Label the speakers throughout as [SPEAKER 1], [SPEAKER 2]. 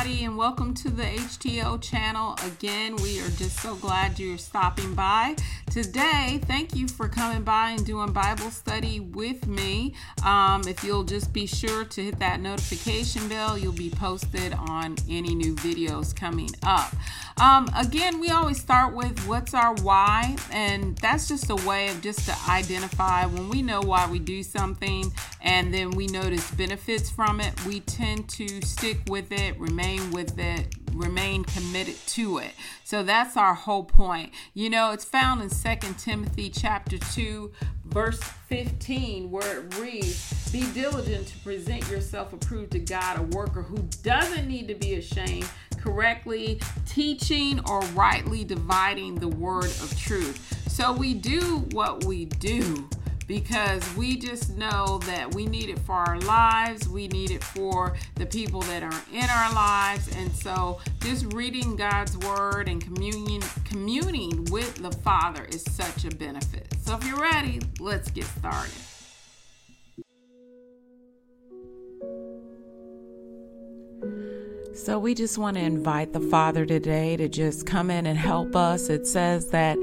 [SPEAKER 1] everybody, and welcome to the HTO channel. Again, we are just so glad you're stopping by. Today, thank you for coming by and doing Bible study with me. Um, if you'll just be sure to hit that notification bell, you'll be posted on any new videos coming up. Um, again, we always start with what's our why, and that's just a way of just to identify when we know why we do something and then we notice benefits from it, we tend to stick with it, remain with it, remain committed to it. So that's our whole point. You know, it's found in Second Timothy chapter 2 verse 15 where it reads, "Be diligent to present yourself approved to God, a worker who doesn't need to be ashamed, correctly teaching or rightly dividing the word of truth." So we do what we do because we just know that we need it for our lives, we need it for the people that are in our lives, and so just reading God's word and communion communing with the Father is such a benefit. So if you're ready, let's get started.
[SPEAKER 2] So, we just want to invite the Father today to just come in and help us. It says that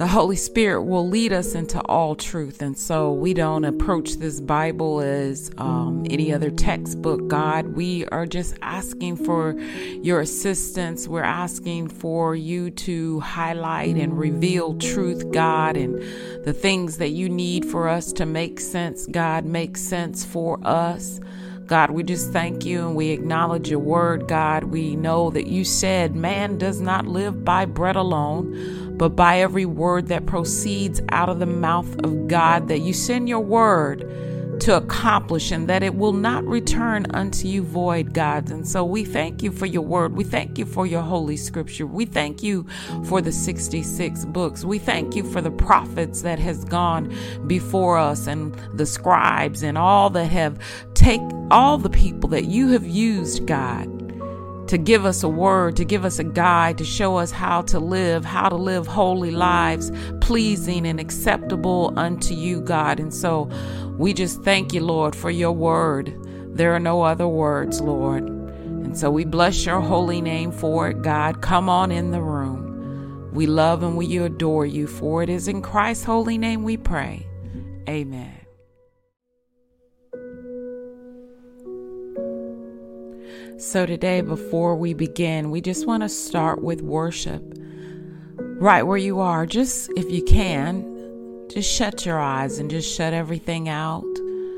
[SPEAKER 2] the Holy Spirit will lead us into all truth. And so we don't approach this Bible as um, any other textbook, God. We are just asking for your assistance. We're asking for you to highlight and reveal truth, God, and the things that you need for us to make sense, God, make sense for us. God, we just thank you and we acknowledge your word, God. We know that you said man does not live by bread alone but by every word that proceeds out of the mouth of God, that you send your word to accomplish and that it will not return unto you void, God. And so we thank you for your word. We thank you for your holy scripture. We thank you for the 66 books. We thank you for the prophets that has gone before us and the scribes and all that have take all the people that you have used, God to give us a word, to give us a guide, to show us how to live, how to live holy lives, pleasing and acceptable unto you, God. And so we just thank you, Lord, for your word. There are no other words, Lord. And so we bless your holy name for it, God. Come on in the room. We love and we adore you, for it is in Christ's holy name we pray. Amen. So, today, before we begin, we just want to start with worship. Right where you are, just if you can, just shut your eyes and just shut everything out.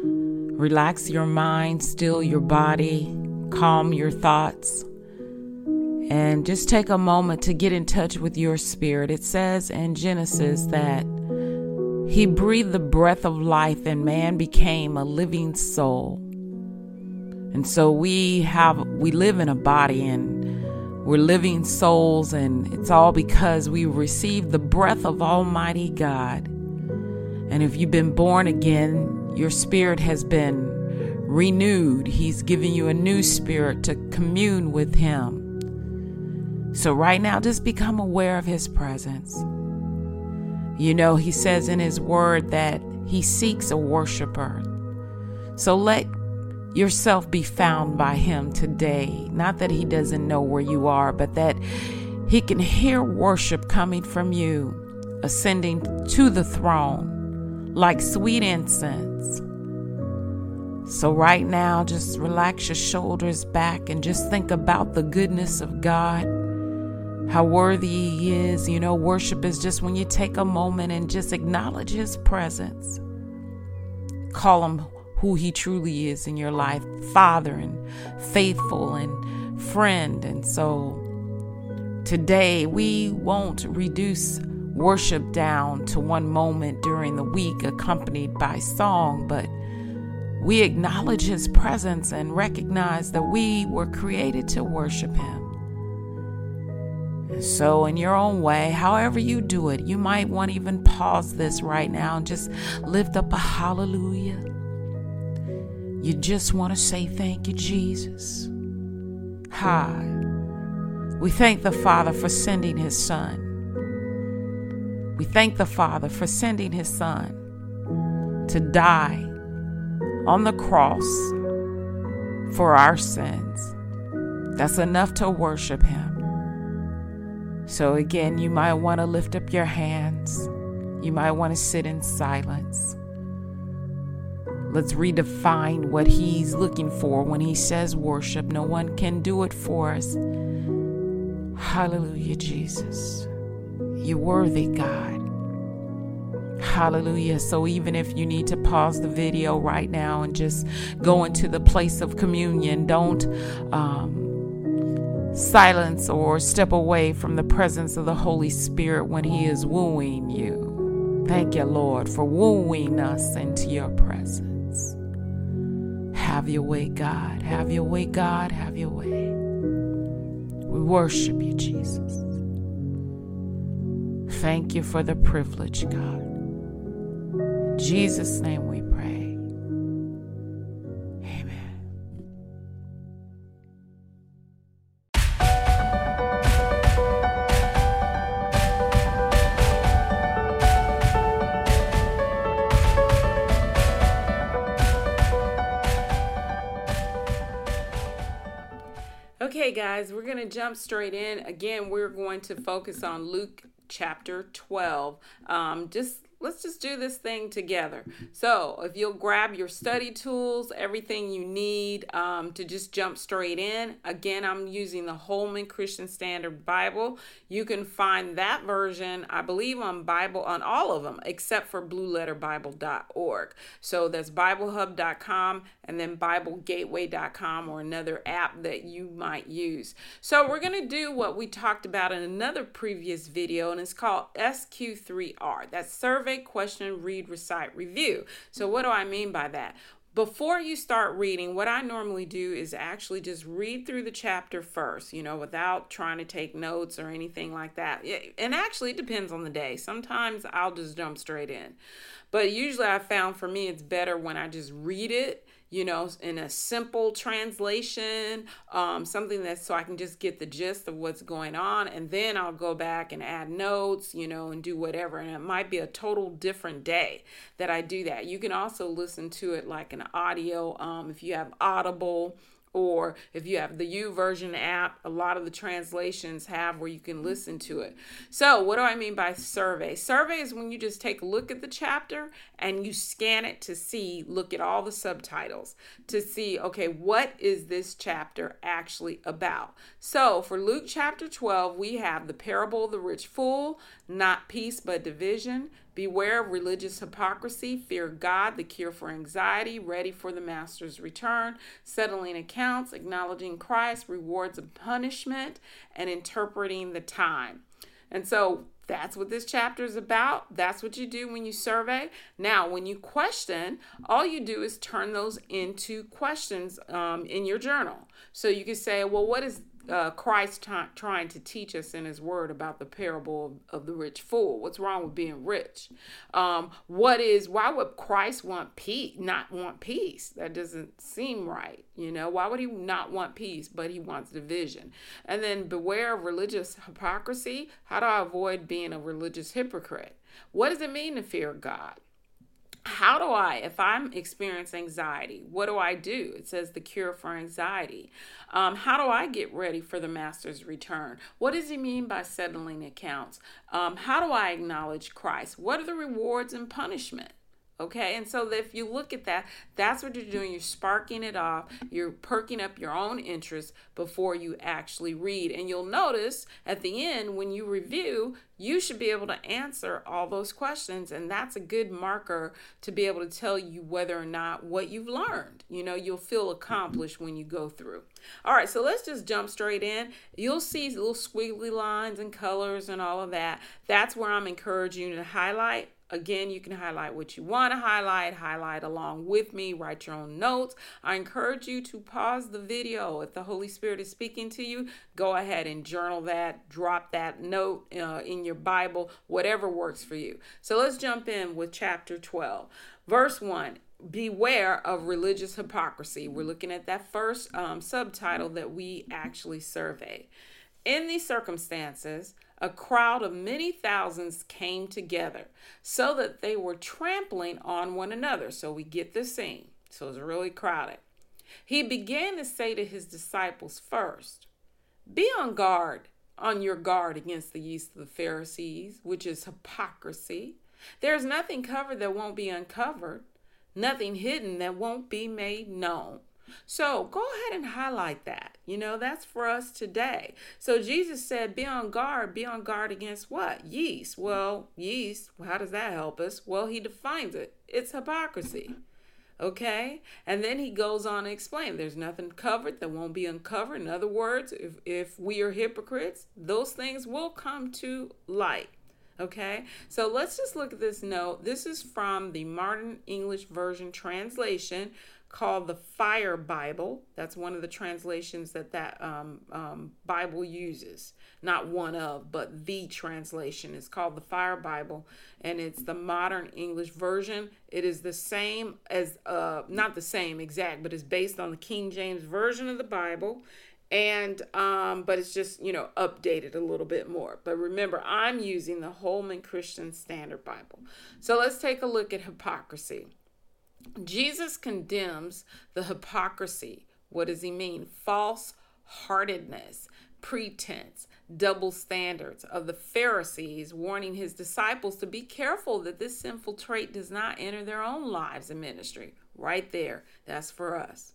[SPEAKER 2] Relax your mind, still your body, calm your thoughts, and just take a moment to get in touch with your spirit. It says in Genesis that He breathed the breath of life, and man became a living soul. And so we have we live in a body and we're living souls and it's all because we received the breath of Almighty God. And if you've been born again, your spirit has been renewed. He's given you a new spirit to commune with him. So right now just become aware of his presence. You know, he says in his word that he seeks a worshiper. So let yourself be found by Him today. Not that He doesn't know where you are, but that He can hear worship coming from you, ascending to the throne like sweet incense. So, right now, just relax your shoulders back and just think about the goodness of God, how worthy He is. You know, worship is just when you take a moment and just acknowledge His presence. Call Him who He truly is in your life Father and faithful and friend. And so today we won't reduce worship down to one moment during the week accompanied by song, but we acknowledge His presence and recognize that we were created to worship Him. So, in your own way, however you do it, you might want to even pause this right now and just lift up a hallelujah. You just want to say thank you, Jesus. Hi. We thank the Father for sending His Son. We thank the Father for sending His Son to die on the cross for our sins. That's enough to worship Him. So, again, you might want to lift up your hands. You might want to sit in silence. Let's redefine what He's looking for when He says worship. No one can do it for us. Hallelujah, Jesus. You're worthy, God. Hallelujah. So, even if you need to pause the video right now and just go into the place of communion, don't um, silence or step away from the presence of the Holy Spirit when He is wooing you. Thank you, Lord, for wooing us into your presence. Have your way, God. Have your way, God. Have your way. We worship you, Jesus. Thank you for the privilege, God. In Jesus' name we
[SPEAKER 1] going to jump straight in. Again, we're going to focus on Luke chapter 12. Um, just let's just do this thing together. So, if you'll grab your study tools, everything you need um, to just jump straight in. Again, I'm using the Holman Christian Standard Bible. You can find that version, I believe, on Bible on all of them except for BlueLetterBible.org. So that's BibleHub.com and then BibleGateway.com or another app that you might use. So we're to do what we talked about in another previous video, and it's called SQ3R. That's Survey survey, question, read, recite, review. So, what do I mean by that? Before you start reading, what I normally do is actually just read through the chapter first, you know, without trying to take notes or anything like that. And actually, it depends on the day. Sometimes I'll just jump straight in. But usually, I found for me it's better when I just read it you know, in a simple translation, um, something that so I can just get the gist of what's going on. And then I'll go back and add notes, you know, and do whatever. And it might be a total different day that I do that. You can also listen to it like an audio um, if you have Audible or if you have the YouVersion app a lot of the translations have where you can listen to it. So what do i mean by survey? Survey is when you just take a look at the chapter and you scan it to see look at all the subtitles to see okay what is this chapter actually about? So for luke chapter 12 we have the parable of the rich fool not peace but division Beware of religious hypocrisy, fear God, the cure for anxiety, ready for the master's return, settling accounts, acknowledging Christ, rewards of punishment, and interpreting the time. And so that's what this chapter is about. That's what you do when you survey. Now, when you question, all you do is turn those into questions um, in your journal. So you can say, well, what is uh, Christ t- trying to teach us in His Word about the parable of, of, the rich fool. What's wrong with being rich? Um, what is why would Christ want peace? Not want peace? That doesn't seem right. You know why would He not want peace, but He wants division? And then beware of religious hypocrisy. How do I avoid being a religious hypocrite? What does it mean to fear God? How do I, if I'm experiencing anxiety, what do I do? It says the cure for anxiety. Um, how do I get ready for the master's return? What does he mean by settling accounts? Um, how do I acknowledge Christ? What are the rewards and punishment? Okay, and so if you look at that, that's what you're doing. You're sparking it off, you're perking up your own interest before you actually read. And you'll notice at the end, when you review, you should be able to answer all those questions. And that's a good marker to be able to tell you whether or not what you've learned. You know, you'll feel accomplished when you go through. All right, so let's just jump straight in. You'll see little squiggly lines and colors and all of that. That's where I'm encouraging you to highlight Again, you can highlight what you want to highlight, highlight along with me, write your own notes. I encourage you to pause the video. If the Holy Spirit is speaking to you, go ahead and journal that, drop that note uh, in your Bible, whatever works for you. So let's jump in with chapter 12. Verse 1 beware of religious hypocrisy. We're looking at that first um, subtitle that we actually surveyed. In these circumstances, a crowd of many thousands came together so that they were trampling on one another. So we get the scene. So it's really crowded. He began to say to his disciples first, Be on guard, on your guard against the yeast of the Pharisees, which is hypocrisy. There's nothing covered that won't be uncovered, nothing hidden that won't be made known. So go ahead and highlight that. You know, that's for us today. So Jesus said, be on guard. Be on guard against what? Yeast. Well, yeast, how does that help us? Well, he defines it it's hypocrisy. Okay? And then he goes on to explain there's nothing covered that won't be uncovered. In other words, if, if we are hypocrites, those things will come to light. Okay, so let's just look at this note. This is from the Modern English Version translation called the Fire Bible. That's one of the translations that that um, um, Bible uses. Not one of, but the translation. is called the Fire Bible, and it's the Modern English Version. It is the same as, uh, not the same exact, but it's based on the King James Version of the Bible and um, but it's just you know updated a little bit more but remember i'm using the holman christian standard bible so let's take a look at hypocrisy Jesus condemns the hypocrisy. What does he mean? False heartedness, pretense, double standards of the Pharisees, warning his disciples to be careful that this sinful trait does not enter their own lives and ministry. Right there, that's for us.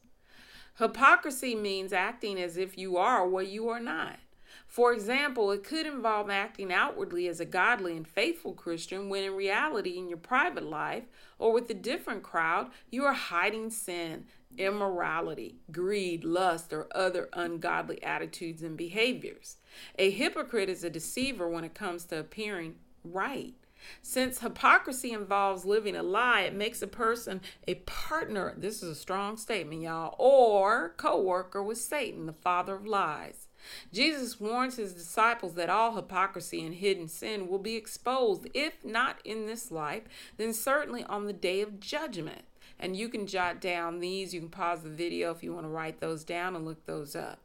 [SPEAKER 1] Hypocrisy means acting as if you are what you are not. For example, it could involve acting outwardly as a godly and faithful Christian when in reality, in your private life or with a different crowd, you are hiding sin, immorality, greed, lust, or other ungodly attitudes and behaviors. A hypocrite is a deceiver when it comes to appearing right. Since hypocrisy involves living a lie, it makes a person a partner. This is a strong statement, y'all, or co worker with Satan, the father of lies. Jesus warns his disciples that all hypocrisy and hidden sin will be exposed, if not in this life, then certainly on the day of judgment. And you can jot down these. You can pause the video if you want to write those down and look those up.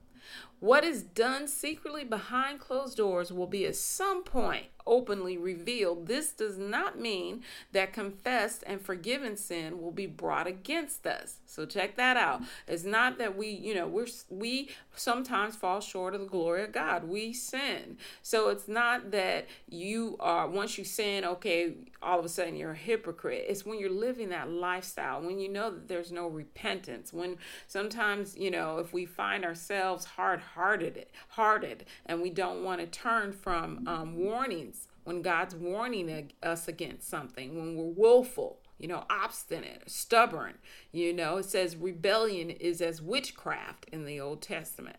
[SPEAKER 1] What is done secretly behind closed doors will be at some point openly revealed. This does not mean that confessed and forgiven sin will be brought against us. So check that out. It's not that we, you know, we're we sometimes fall short of the glory of God. We sin. So it's not that you are once you sin, okay, all of a sudden you're a hypocrite. It's when you're living that lifestyle, when you know that there's no repentance, when sometimes, you know, if we find ourselves hard-hearted, hearted, and we don't want to turn from um, warnings when God's warning us against something, when we're willful, you know, obstinate, stubborn. You know, it says rebellion is as witchcraft in the Old Testament.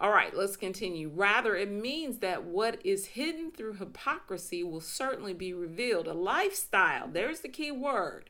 [SPEAKER 1] All right, let's continue. Rather, it means that what is hidden through hypocrisy will certainly be revealed. A lifestyle, there's the key word.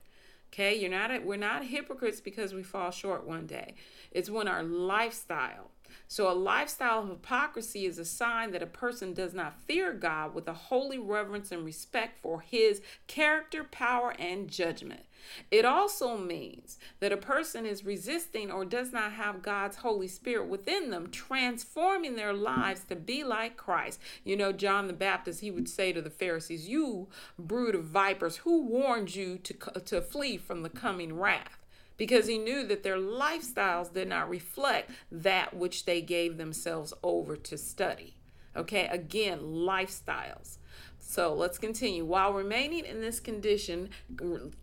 [SPEAKER 1] Okay, you're not we're not hypocrites because we fall short one day. It's when our lifestyle so, a lifestyle of hypocrisy is a sign that a person does not fear God with a holy reverence and respect for his character, power, and judgment. It also means that a person is resisting or does not have God's Holy Spirit within them, transforming their lives to be like Christ. You know, John the Baptist, he would say to the Pharisees, You brood of vipers, who warned you to, to flee from the coming wrath? Because he knew that their lifestyles did not reflect that which they gave themselves over to study. Okay, again, lifestyles. So let's continue. While remaining in this condition,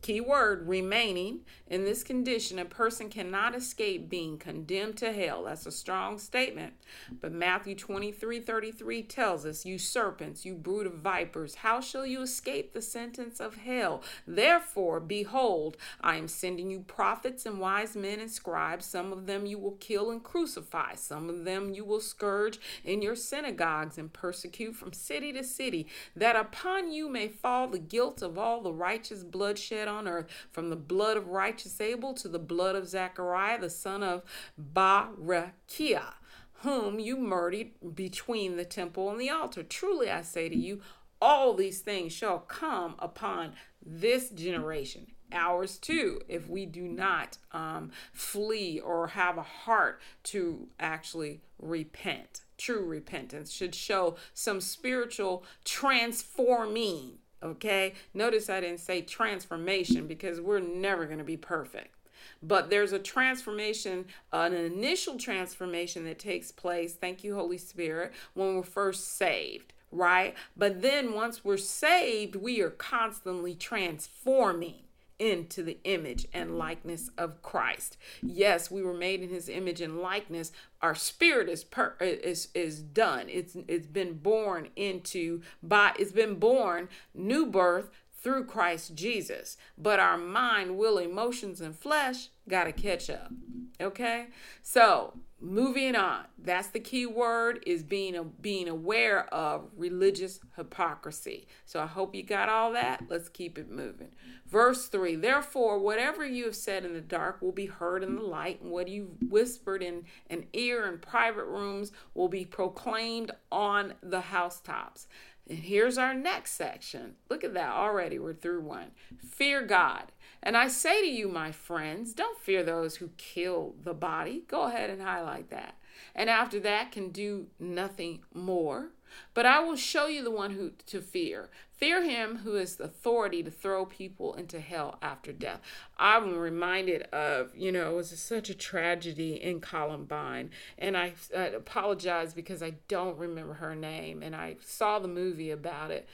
[SPEAKER 1] key word remaining in this condition, a person cannot escape being condemned to hell. That's a strong statement. But Matthew 23 33 tells us, You serpents, you brood of vipers, how shall you escape the sentence of hell? Therefore, behold, I am sending you prophets and wise men and scribes. Some of them you will kill and crucify, some of them you will scourge in your synagogues and persecute from city to city. That upon you may fall the guilt of all the righteous blood shed on earth, from the blood of righteous Abel to the blood of Zechariah, the son of Barachiah, whom you murdered between the temple and the altar. Truly I say to you, all these things shall come upon this generation ours too if we do not um, flee or have a heart to actually repent true repentance should show some spiritual transforming. Okay, notice I didn't say transformation because we're never going to be perfect. But there's a transformation, an initial transformation that takes place, thank you, Holy Spirit, when we're first saved, right? But then once we're saved, we are constantly transforming into the image and likeness of Christ. Yes, we were made in his image and likeness. Our spirit is per, is is done. It's it's been born into by it's been born new birth through Christ Jesus. But our mind, will, emotions and flesh got to catch up. Okay? So, moving on. That's the key word is being a, being aware of religious hypocrisy. So i hope you got all that. Let's keep it moving. Verse 3 therefore whatever you have said in the dark will be heard in the light and what you've whispered in an ear in private rooms will be proclaimed on the housetops. And here's our next section. Look at that. Already we're through one. Fear god and I say to you, my friends, don't fear those who kill the body. Go ahead and highlight that. And after that, can do nothing more. But I will show you the one who to fear. Fear him who has the authority to throw people into hell after death. I'm reminded of, you know, it was such a tragedy in Columbine. And I, I apologize because I don't remember her name. And I saw the movie about it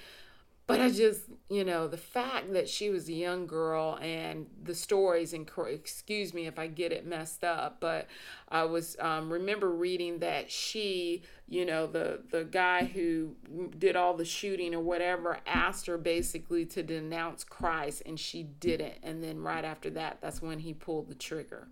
[SPEAKER 1] but I just, you know, the fact that she was a young girl and the stories, and excuse me if I get it messed up, but I was um, remember reading that she, you know, the the guy who did all the shooting or whatever asked her basically to denounce Christ, and she didn't. And then right after that, that's when he pulled the trigger.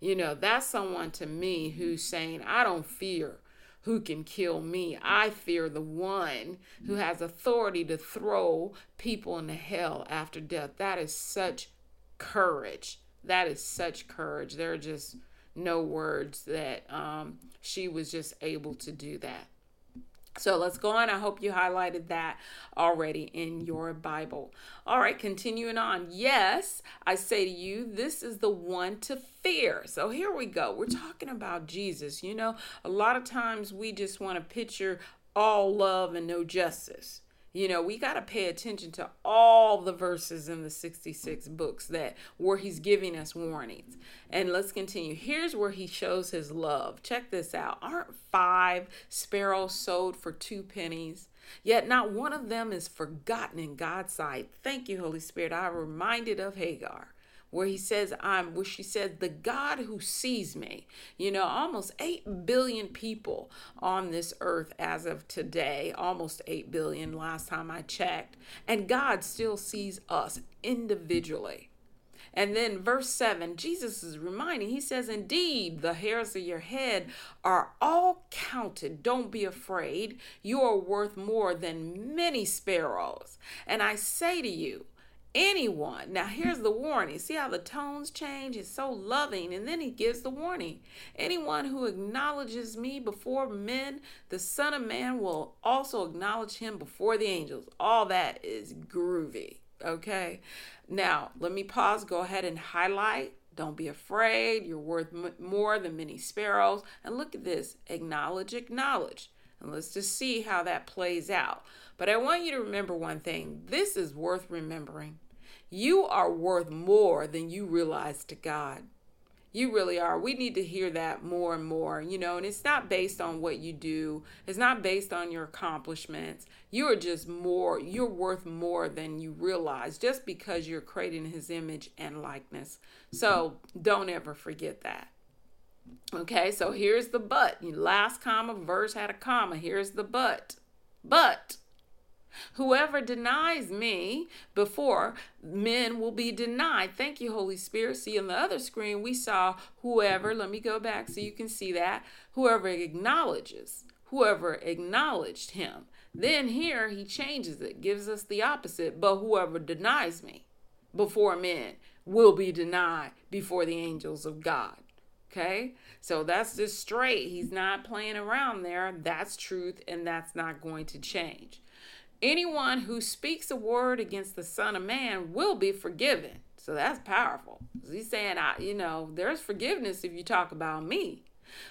[SPEAKER 1] You know, that's someone to me who's saying, I don't fear who can kill me. I fear the one who has authority to throw people into hell after death. That is such courage. That is such courage. There are just no words that um, she was just able to do that. So let's go on. I hope you highlighted that already in your Bible. All right, continuing on. Yes, I say to you, this is the one to fear. So here we go. We're talking about Jesus. You know, a lot of times we just want to picture all love and no justice you know we got to pay attention to all the verses in the 66 books that where he's giving us warnings. And let's continue. Here's where he shows his love. Check this out. Aren't five sparrows sold for two pennies? Yet not one of them is forgotten in God's sight. Thank you, Holy Spirit. I'm reminded of Hagar where he says i'm where she said the god who sees me you know almost 8 billion people on this earth as of today almost 8 billion last time i checked and god still sees us individually and then verse 7, Jesus is reminding, he says, Indeed, the hairs of your head are all counted. Don't be afraid. You are worth more than many sparrows. And I say to you, anyone. Now, here's the warning. See how the tones change? It's so loving. And then he gives the warning anyone who acknowledges me before men, the Son of Man will also acknowledge him before the angels. All that is groovy. Okay. Now, let me pause. Go ahead and highlight. Don't be afraid. You're worth more than many sparrows. And look at this acknowledge, acknowledge. And let's just see how that plays out. But I want you to remember one thing this is worth remembering. You are worth more than you realize to God. You really are. We need to hear that more and more, you know, and it's not based on what you do, it's not based on your accomplishments. You are just more, you're worth more than you realize just because you're creating His image and likeness. So don't ever forget that. Okay, so here's the but. Last comma, verse had a comma. Here's the but. But Whoever denies me before men will be denied. Thank you, Holy Spirit. See, on the other screen, we saw whoever, let me go back so you can see that. Whoever acknowledges, whoever acknowledged him. Then here he changes it, gives us the opposite. But whoever denies me before men will be denied before the angels of God. Okay, so that's just straight. He's not playing around there. That's truth, and that's not going to change. Anyone who speaks a word against the Son of Man will be forgiven. So that's powerful. He's saying, I, you know, there's forgiveness if you talk about me.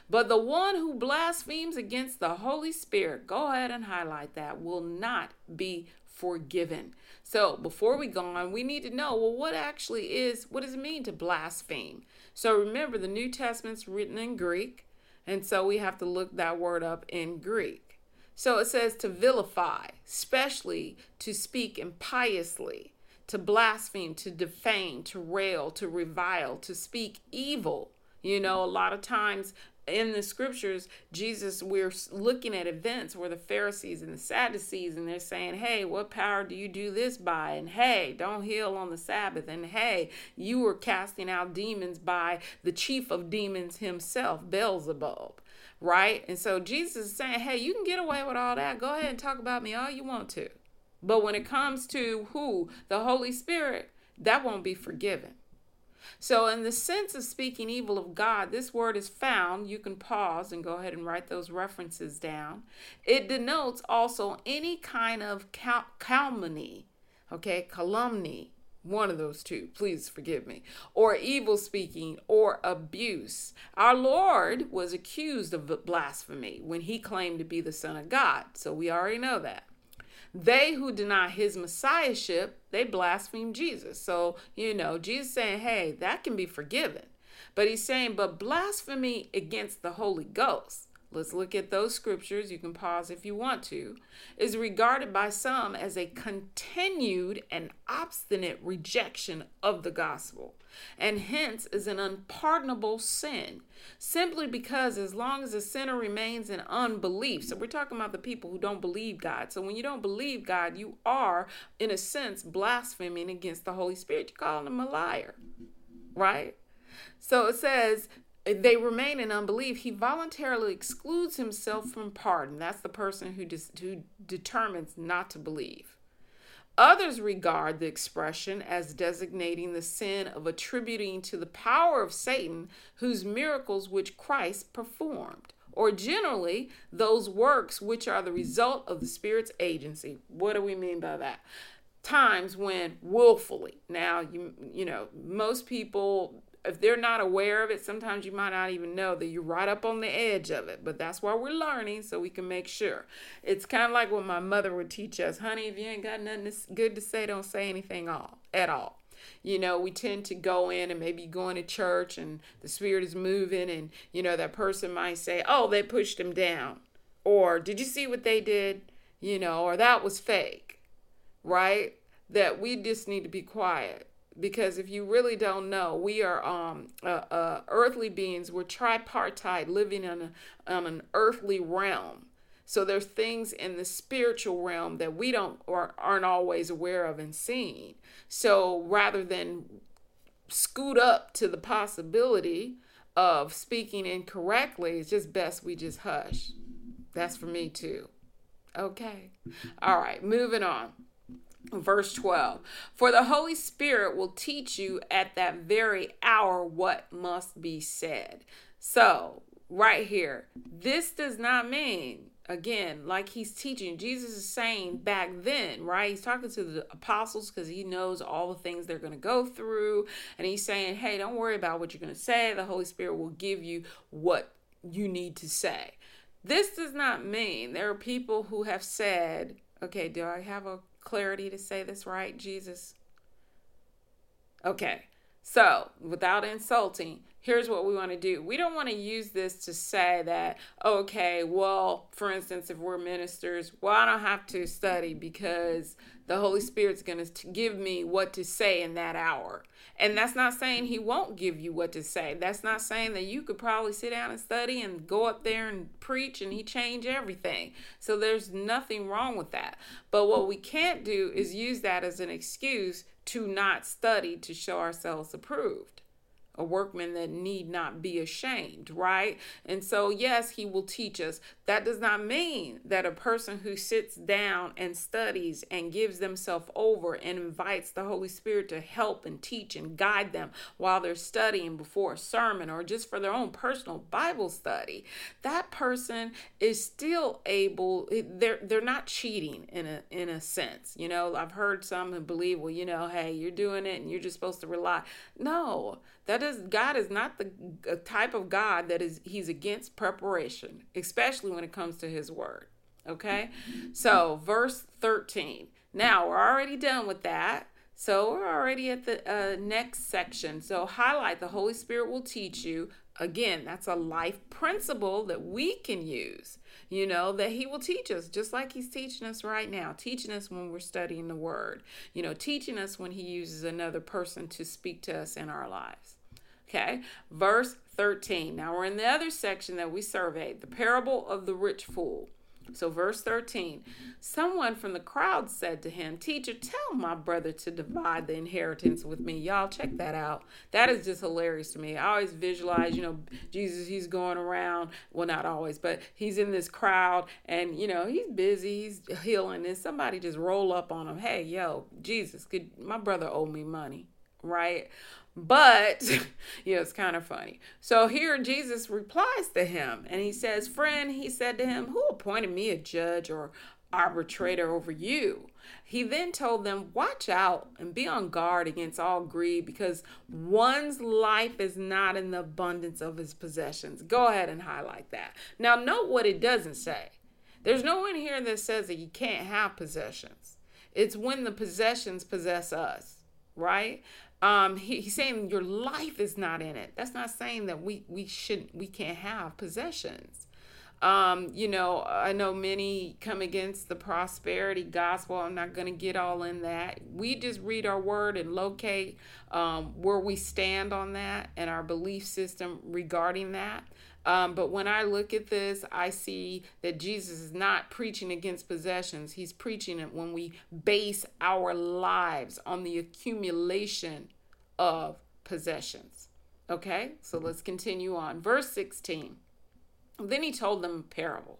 [SPEAKER 1] But the one who blasphemes against the Holy Spirit, go ahead and highlight that, will not be forgiven. So before we go on, we need to know well, what actually is, what does it mean to blaspheme? So remember, the New Testament's written in Greek, and so we have to look that word up in Greek. So it says to vilify, especially to speak impiously, to blaspheme, to defame, to rail, to revile, to speak evil. You know, a lot of times in the scriptures, Jesus, we're looking at events where the Pharisees and the Sadducees, and they're saying, Hey, what power do you do this by? And hey, don't heal on the Sabbath. And hey, you were casting out demons by the chief of demons himself, Beelzebub. Right? And so Jesus is saying, Hey, you can get away with all that. Go ahead and talk about me all you want to. But when it comes to who? The Holy Spirit, that won't be forgiven. So, in the sense of speaking evil of God, this word is found. You can pause and go ahead and write those references down. It denotes also any kind of cal- calumny, okay, calumny, one of those two, please forgive me, or evil speaking or abuse. Our Lord was accused of blasphemy when he claimed to be the Son of God. So, we already know that. They who deny his messiahship, they blaspheme Jesus. So, you know, Jesus saying, hey, that can be forgiven. But he's saying, but blasphemy against the Holy Ghost, let's look at those scriptures. You can pause if you want to, is regarded by some as a continued and obstinate rejection of the gospel and hence is an unpardonable sin. Simply because as long as a sinner remains in unbelief. So we're talking about the people who don't believe god. So when you don't believe god you are in a sense blaspheming against the holy spirit. You're calling him a liar right? So it says they remain in unbelief. He voluntarily excludes himself from pardon. That's the person who, who determines not to believe Others regard the expression as designating the sin of attributing to the power of Satan whose miracles which Christ performed, or generally those works which are the result of the Spirit's agency. What do we mean by that? Times when willfully. Now, you you know, most people if they're not aware of it, sometimes you might not even know that you're right up on the edge of it. But that's why we're learning so we can make sure. It's kind of like what my mother would teach us honey, if you ain't got nothing good to say, don't say anything all, at all. You know, we tend to go in and maybe going to church and the spirit is moving, and you know, that person might say, Oh, they pushed him down. Or did you see what they did? You know, or that was fake, right? That we just need to be quiet because if you really don't know, we are um, uh, uh, earthly beings. We're tripartite, living in a, on an earthly realm. So there's things in the spiritual realm that we don't or aren't always aware of and seeing. So rather than scoot up to the possibility of speaking incorrectly, it's just best we just hush. That's for me too. Okay. All right, moving on. Verse 12 For the Holy Spirit will teach you at that very hour what must be said. So, right here, this does not mean, again, like he's teaching, Jesus is saying back then, right? He's talking to the apostles because he knows all the things they're going to go through. And he's saying, hey, don't worry about what you're going to say. The Holy Spirit will give you what you need to say. This does not mean there are people who have said, okay, do I have a clarity to say this right, Jesus? Okay, so without insulting, here's what we want to do. We don't want to use this to say that, oh, okay, well, for instance, if we're ministers, well, I don't have to study because the Holy Spirit's going to give me what to say in that hour. And that's not saying He won't give you what to say. That's not saying that you could probably sit down and study and go up there and preach and He change everything. So there's nothing wrong with that. But what we can't do is use that as an excuse to not study to show ourselves approved a workman that need not be ashamed, right? And so, yes, he will teach us. That does not mean that a person who sits down and studies and gives themselves over and invites the Holy Spirit to help and teach and guide them while they're studying before a sermon or just for their own personal Bible study, that person is still able eh, they're they're not cheating in a in a sense. You know, I've heard some who believe, well, you know, hey, you're doing it and you're just supposed to rely. No, that is God is not the type of God that is he's against preparation, especially when it comes to his word. Okay? So, verse 13. Now we're already done with that. So we're already at the uh, next section. So highlight the Holy Spirit will teach you. Again, that's a life principle that we can use, you know, that He will teach us, just like He's teaching us right now, teaching us when we're studying the Word, you know, teaching us when He uses another person to speak to us in our lives. Okay, verse 13. Now we're in the other section that we surveyed the parable of the rich fool. So, verse 13 someone from the crowd said to him, Teacher, tell my brother to divide the inheritance with me. Y'all, check that out. That is just hilarious to me. I always visualize, you know, Jesus, he's going around, well, not always, but he's in this crowd and, you know, he's busy, he's healing, and somebody just roll up on him, Hey, yo, Jesus, could my brother owe me money? Right? But, you know, it's kind of funny. So here Jesus replies to him and he says, Friend, he said to him, Who appointed me a judge or arbitrator over you? He then told them, Watch out and be on guard against all greed because one's life is not in the abundance of his possessions. Go ahead and highlight that. Now, note what it doesn't say. There's no one here that says that you can't have possessions. It's when the possessions possess us, right? Um he, he's saying your life is not in it. That's not saying that we we shouldn't we can't have possessions. Um you know i know many come against the prosperity gospel. I'm not going to get all in that. We just read our word and locate um, where we stand on that and our belief system regarding that um, but when I look at this, I see that Jesus is not preaching against possessions. He's preaching it when we base our lives on the accumulation of possessions. Okay, so let's continue on. Verse 16. Then he told them a parable.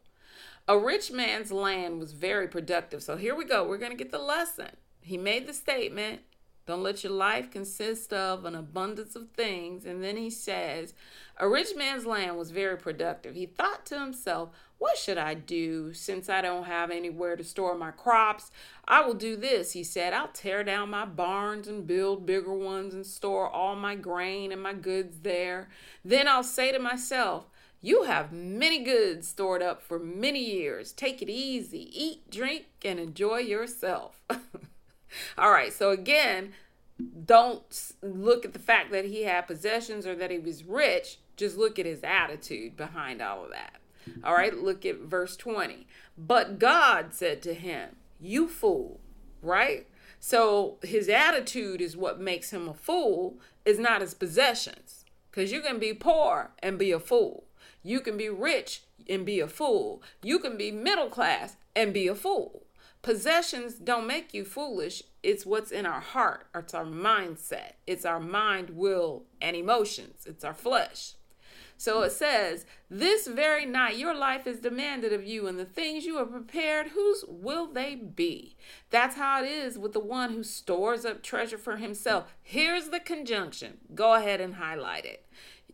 [SPEAKER 1] A rich man's land was very productive. So here we go. We're going to get the lesson. He made the statement don't let your life consist of an abundance of things. And then he says, A rich man's land was very productive. He thought to himself, What should I do since I don't have anywhere to store my crops? I will do this, he said. I'll tear down my barns and build bigger ones and store all my grain and my goods there. Then I'll say to myself, you have many goods stored up for many years. Take it easy, eat, drink, and enjoy yourself. All right, so again, don't look at the fact that he had possessions or that he was rich. Just look at his attitude behind all of that. All right, look at verse 20. But God said to him, You fool, right? So his attitude is what makes him a fool, is not his possessions. Because you can be poor and be a fool. You can be rich and be a fool. You can be middle class and be a fool. Possessions don't make you foolish. It's what's in our heart. It's our mindset. It's our mind, will, and emotions. It's our flesh. So it says, This very night your life is demanded of you, and the things you are prepared, whose will they be? That's how it is with the one who stores up treasure for himself. Here's the conjunction. Go ahead and highlight it.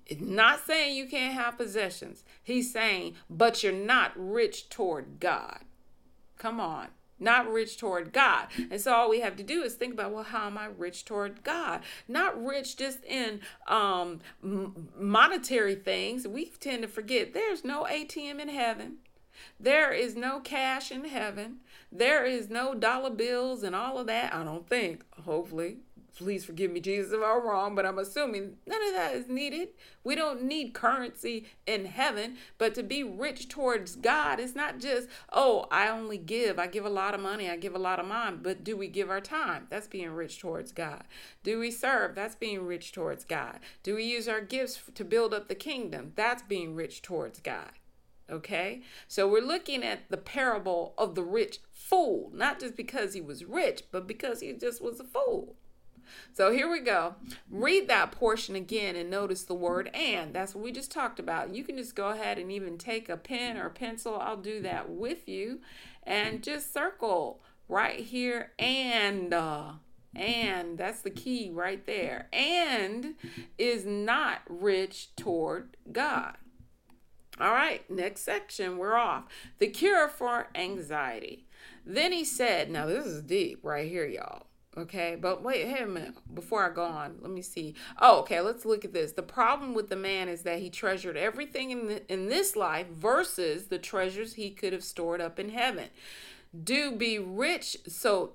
[SPEAKER 1] It's not saying you can't have possessions. He's saying, but you're not rich toward God. Come on not rich toward God. And so all we have to do is think about, well, how am I rich toward God? Not rich just in um, monetary things. We tend to forget there's no ATM in heaven. There is no cash in heaven. There is no dollar bills and all of that. I don't think. Hopefully, please forgive me, Jesus, if I'm wrong, but I'm assuming none of that is needed. We don't need currency in heaven, but to be rich towards God, it's not just, oh, I only give. I give a lot of money. I give a lot of mine. But do we give our time? That's being rich towards God. Do we serve? That's being rich towards God. Do we use our gifts to build up the kingdom? That's being rich towards God. Okay? So we're looking at the parable of the rich fool, not just because he was rich, but because he just was a fool. So here we go. Read that portion again and notice the word and. That's what we just talked about. You can just go ahead and even take a pen or a pencil. I'll do that with you and just circle right here and uh, and that's the key right there. And is not rich toward God. All right, next section, we're off. The cure for anxiety. Then he said, now this is deep right here, y'all. Okay, but wait, hey a minute. Before I go on, let me see. Oh, okay, let's look at this. The problem with the man is that he treasured everything in the, in this life versus the treasures he could have stored up in heaven. Do be rich. So,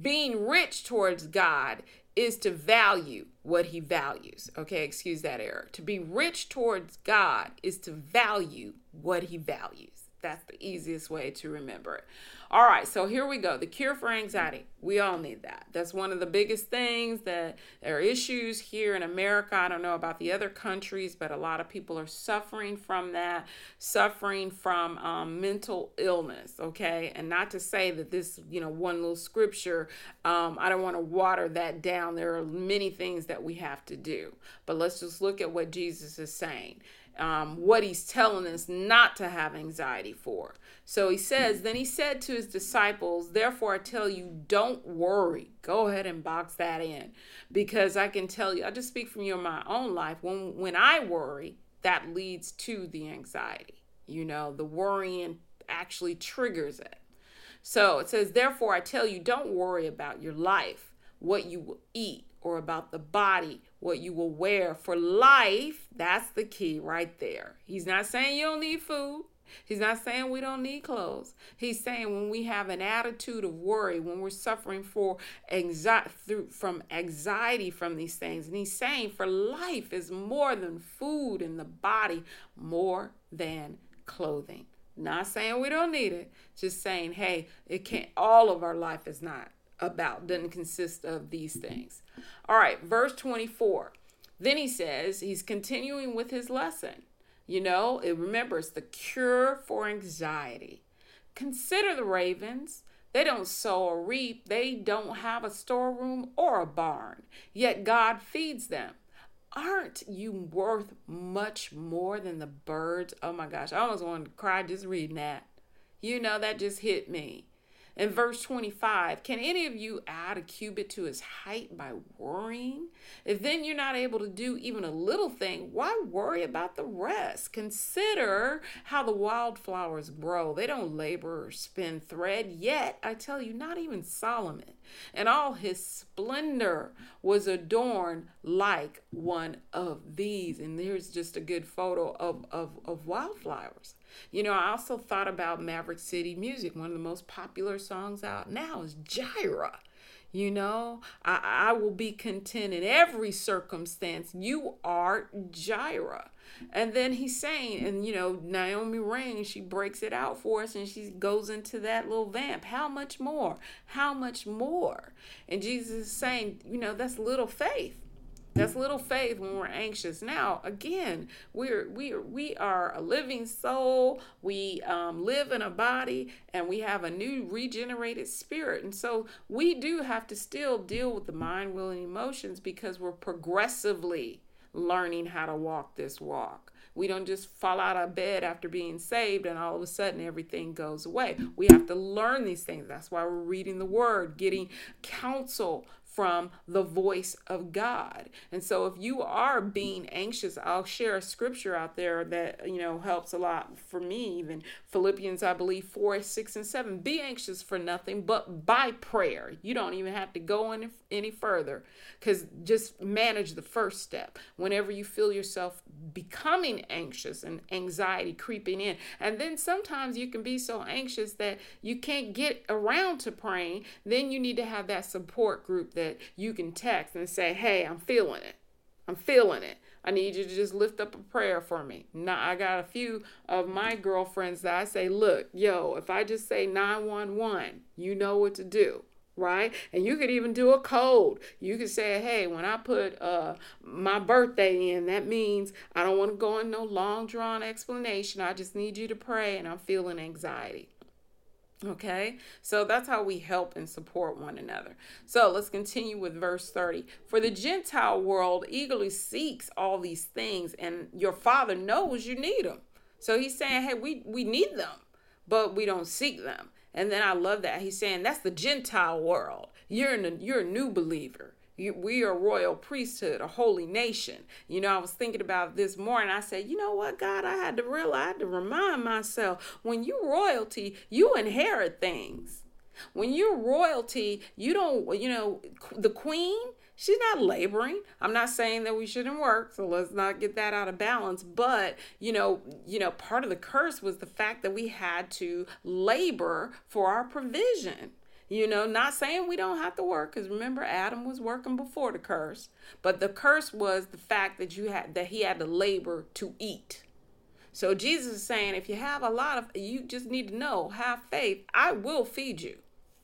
[SPEAKER 1] being rich towards God is to value what he values. Okay, excuse that error. To be rich towards God is to value what he values. That's the easiest way to remember it. All right, so here we go. The cure for anxiety. We all need that. That's one of the biggest things that there are issues here in America. I don't know about the other countries, but a lot of people are suffering from that, suffering from um, mental illness. Okay, and not to say that this, you know, one little scripture, um, I don't want to water that down. There are many things that we have to do, but let's just look at what Jesus is saying um, what he's telling us not to have anxiety for. So he says, Then he said to his disciples, Therefore I tell you, don't worry. Go ahead and box that in. Because I can tell you, I just speak from you in my own life. When when I worry, that leads to the anxiety. You know, the worrying actually triggers it. So it says, Therefore I tell you, don't worry about your life, what you will eat, or about the body, what you will wear for life. That's the key right there. He's not saying you don't need food. He's not saying we don't need clothes. He's saying when we have an attitude of worry, when we're suffering for anxiety through from anxiety from these things, and he's saying for life is more than food in the body, more than clothing. Not saying we don't need it, just saying, hey, it can't all of our life is not about, doesn't consist of these things. All right, verse 24. Then he says, he's continuing with his lesson. You know, it remembers the cure for anxiety. Consider the ravens. They don't sow or reap, they don't have a storeroom or a barn, yet God feeds them. Aren't you worth much more than the birds? Oh my gosh, I almost wanted to cry just reading that. You know, that just hit me. In verse 25, can any of you add a cubit to his height by worrying? If then you're not able to do even a little thing, why worry about the rest? Consider how the wildflowers grow. They don't labor or spin thread, yet I tell you, not even Solomon and all his splendor was adorned like one of these. And there's just a good photo of, of, of wildflowers. You know, I also thought about Maverick City Music. One of the most popular songs out now is Jireh. You know, I, I will be content in every circumstance. You are Jireh. And then he's saying, and you know, Naomi Raine, she breaks it out for us and she goes into that little vamp. How much more? How much more? And Jesus is saying, you know, that's little faith. That's little faith when we're anxious. Now, again, we're we are, we are a living soul. We um, live in a body, and we have a new regenerated spirit. And so we do have to still deal with the mind, will, and emotions because we're progressively learning how to walk this walk. We don't just fall out of bed after being saved and all of a sudden everything goes away. We have to learn these things. That's why we're reading the word, getting counsel from the voice of God. And so if you are being anxious, I'll share a scripture out there that, you know, helps a lot for me, even Philippians, I believe, 4, 6, and 7. Be anxious for nothing but by prayer. You don't even have to go any, any further because just manage the first step. Whenever you feel yourself becoming anxious and anxiety creeping in, and then sometimes you can be so anxious that you can't get around to praying, then you need to have that support group that that you can text and say, Hey, I'm feeling it. I'm feeling it. I need you to just lift up a prayer for me. Now, I got a few of my girlfriends that I say, Look, yo, if I just say 911, you know what to do right? And you could even do a code. You could say, hey, when I put uh my birthday in, that means I don't want to go in no long drawn explanation. I just need you to pray and I'm feeling anxiety. Okay, so that's how we help and support one another. So let's continue with verse 30. For the Gentile world eagerly seeks all these things, and your father knows you need them. So he's saying, hey, we, we need them, but we don't seek them. And then I love that. He's saying that's the Gentile world. You're, a, you're a new believer we are royal priesthood, a holy nation. You know, I was thinking about this morning. I said, you know what, God, I had to realize, I had to remind myself when you royalty, you inherit things. When you're royalty, you don't, you know, the queen, She's not laboring. I'm not saying that we shouldn't work, so let's not get that out of balance. But, you know, you know, part of the curse was the fact that we had to labor for our provision. You know, not saying we don't have to work because remember Adam was working before the curse, but the curse was the fact that you had that he had to labor to eat. So Jesus is saying if you have a lot of you just need to know, have faith, I will feed you.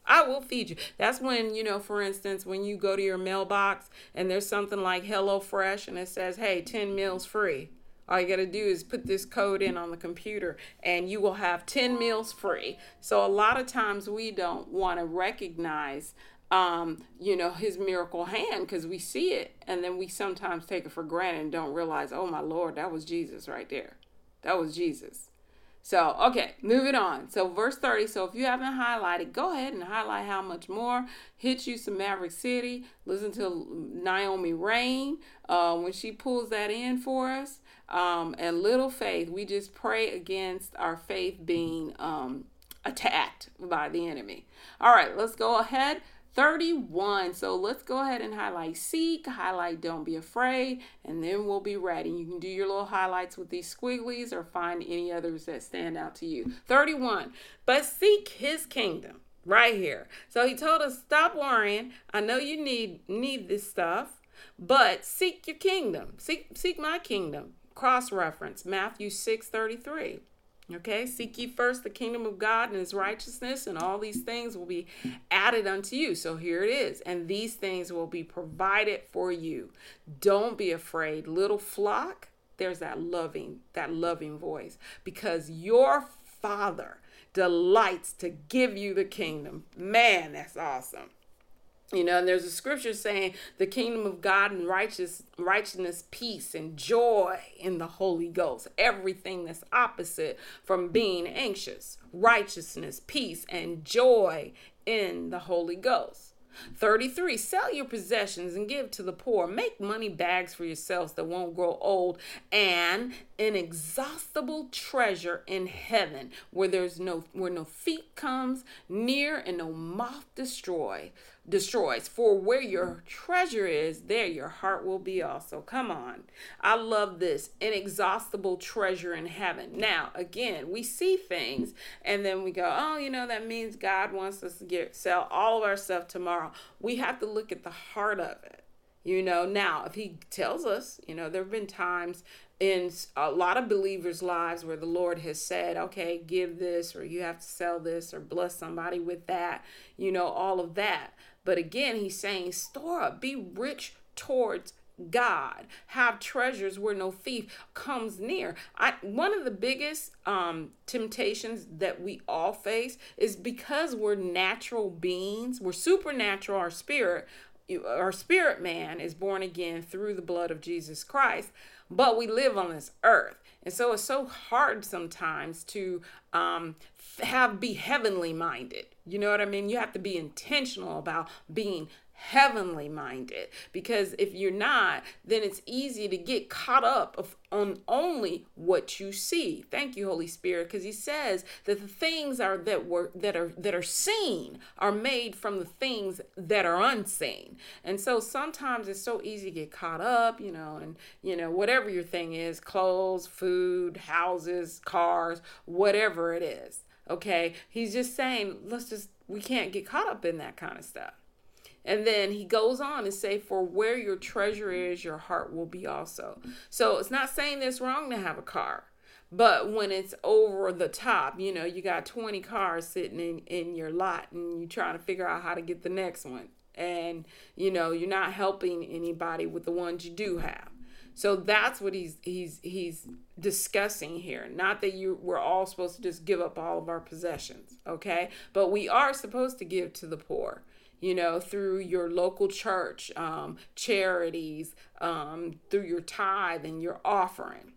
[SPEAKER 1] I will feed you. That's when, you know, for instance, when you go to your mailbox and there's something like Hello Fresh and it says, hey, 10 meals free. All you got to do is put this code in on the computer and you will have 10 meals free. So a lot of times we don't want to recognize um, you know, his miracle hand because we see it and then we sometimes take it for granted and don't realize, oh my Lord, that was Jesus right there. That was Jesus. So, okay, moving on. So, verse 30. So, if you haven't highlighted, go ahead and highlight how much more. Hit you some Maverick City. Listen to Naomi Raine uh, when she pulls that in for us. Um, and little faith, we just pray against our faith being um, attacked by the enemy. All right, let's go ahead. 31. So let's go ahead and highlight seek, highlight don't be afraid, and then we'll be ready. You can do your little highlights with these squigglies or find any others that stand out to you. 31. But seek his kingdom right here. So he told us stop worrying. I know you need need this stuff, but seek your kingdom. Seek seek my kingdom. Cross reference Matthew 6 33. Okay, seek ye first the kingdom of God and his righteousness, and all these things will be added unto you. So here it is, and these things will be provided for you. Don't be afraid, little flock. There's that loving, that loving voice, because your father delights to give you the kingdom. Man, that's awesome. You know, and there's a scripture saying the kingdom of God and righteous righteousness, peace, and joy in the Holy Ghost. Everything that's opposite from being anxious, righteousness, peace, and joy in the Holy Ghost. 33 sell your possessions and give to the poor make money bags for yourselves that won't grow old and inexhaustible treasure in heaven where there's no where no feet comes near and no moth destroy destroys. For where your treasure is there your heart will be also. Come on. I love this. Inexhaustible treasure in heaven. Now again we see things and then we go oh you know that means god wants us to get sell all of our stuff tomorrow. We have to look at the heart of it. You know, now if he tells us, you know, there have been times in a lot of believers' lives where the Lord has said, okay, give this, or you have to sell this, or bless somebody with that, you know, all of that. But again, he's saying, store up, be rich towards God. Have treasures where no thief comes near. I one of the biggest um temptations that we all face is because we're natural beings, we're supernatural, our spirit, our spirit man is born again through the blood of Jesus Christ, but we live on this earth. And so it's so hard sometimes to um, have be heavenly minded. You know what I mean? You have to be intentional about being heavenly minded because if you're not then it's easy to get caught up on only what you see. Thank you holy spirit because he says that the things are that were that are that are seen are made from the things that are unseen. And so sometimes it's so easy to get caught up you know and you know whatever your thing is clothes food houses cars whatever it is okay he's just saying let's just we can't get caught up in that kind of stuff and then he goes on to say, For where your treasure is, your heart will be also. So it's not saying it's wrong to have a car. But when it's over the top, you know, you got 20 cars sitting in, in your lot and you're trying to figure out how to get the next one. And, you know, you're not helping anybody with the ones you do have. So that's what he's he's he's discussing here. Not that you we're all supposed to just give up all of our possessions, okay? But we are supposed to give to the poor you know, through your local church, um, charities, um, through your tithe and your offering.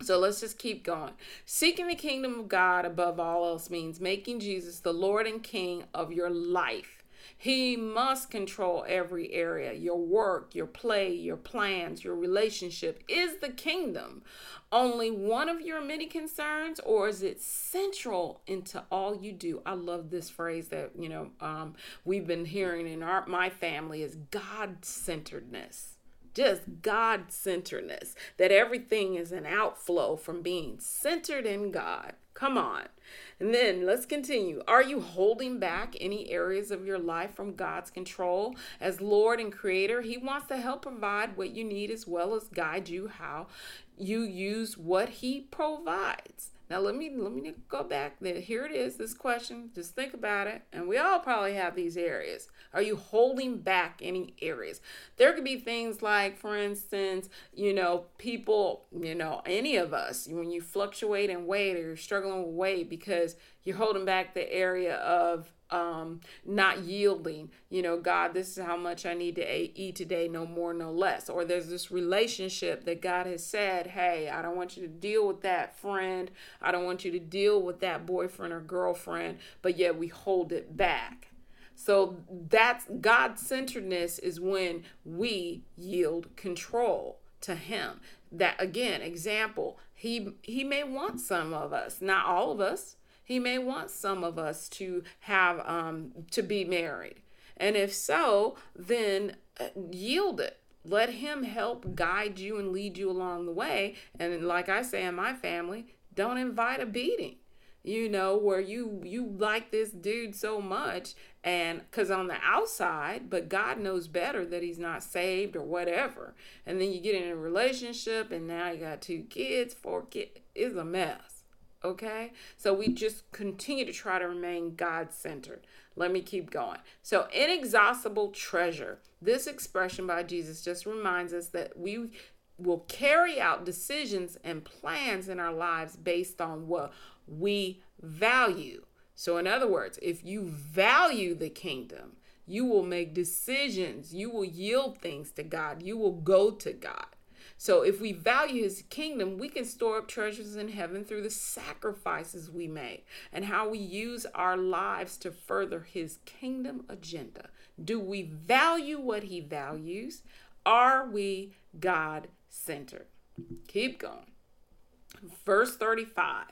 [SPEAKER 1] So let's just keep going. Seeking the kingdom of God above all else means making Jesus the Lord and King of your life. He must control every area your work, your play, your plans, your relationship. Is the kingdom only one of your many concerns, or is it central into all you do? I love this phrase that you know um, we've been hearing in our my family is God centeredness just God centeredness, that everything is an outflow from being centered in God. Come on. And then let's continue. Are you holding back any areas of your life from God's control? As Lord and Creator, He wants to help provide what you need as well as guide you how you use what He provides. Now let me let me go back there. Here it is, this question. Just think about it. And we all probably have these areas. Are you holding back any areas? There could be things like, for instance, you know, people, you know, any of us, when you fluctuate in weight or you're struggling with weight because you're holding back the area of um not yielding you know god this is how much i need to eat today no more no less. Or there's this relationship that god has said hey i don't want you to deal with that friend. I don't want you to deal with that boyfriend or girlfriend but yet we hold it back. So that's god centeredness is when we yield control to him. That again example he he may want some of us not all of us he may want some of us to have um, to be married. And if so, then uh, yield it. Let him help guide you and lead you along the way. And like I say in my family, don't invite a beating you know where you you like this dude so much and because on the outside but god knows better that he's not saved or whatever and then you get in a relationship and now you got two kids four kids it's a mess Okay? So we just continue to try to remain God centered. Let me keep going. So, inexhaustible treasure. This expression by Jesus just reminds us that we will carry out decisions and plans in our lives based on what we value. So, in other words, if you value the kingdom, you will make decisions, you will yield things to God, you will go to God. So if we value his kingdom, we can store up treasures in heaven through the sacrifices we make and how we use our lives to further his kingdom agenda. Do we value what he values? Are we God centered? Keep going. Verse 35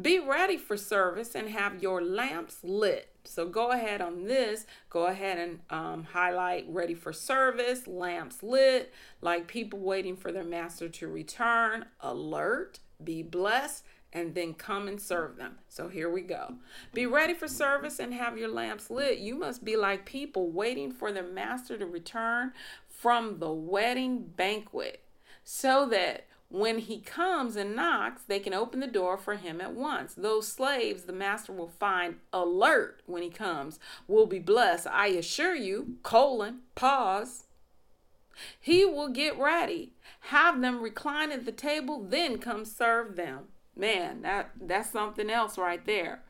[SPEAKER 1] Be ready for service and have your lamps lit so go ahead on this, go ahead and um, highlight ready for service, lamps lit, like people waiting for their master to return, alert, be blessed, and then come and serve them. So here we go. Be ready for service and have your lamps lit. You must be like people waiting for their master to return from the wedding banquet so that when he comes and knocks, they can open the door for him at once. Those slaves the master will find alert when he comes will be blessed. I assure you, colon, pause. He will get ready, have them recline at the table, then come serve them. Man, that that's something else right there.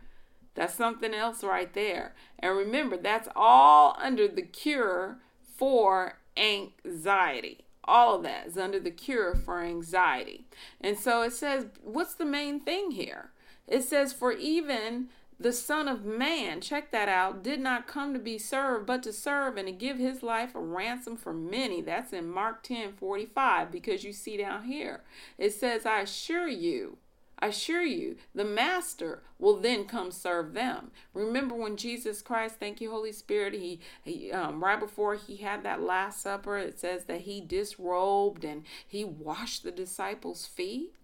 [SPEAKER 1] That's something else right there. And remember, that's all under the cure for anxiety all of that is under the cure for anxiety. And so it says, what's the main thing here? It says, for even the Son of Man, check that out, did not come to be served, but to serve and to give his life a ransom for many. That's in Mark 10 45, because you see down here, it says, I assure you, assure you, the master will then come serve them. Remember when Jesus Christ, thank you, Holy Spirit, he, he um, right before he had that Last Supper, it says that he disrobed and he washed the disciples' feet.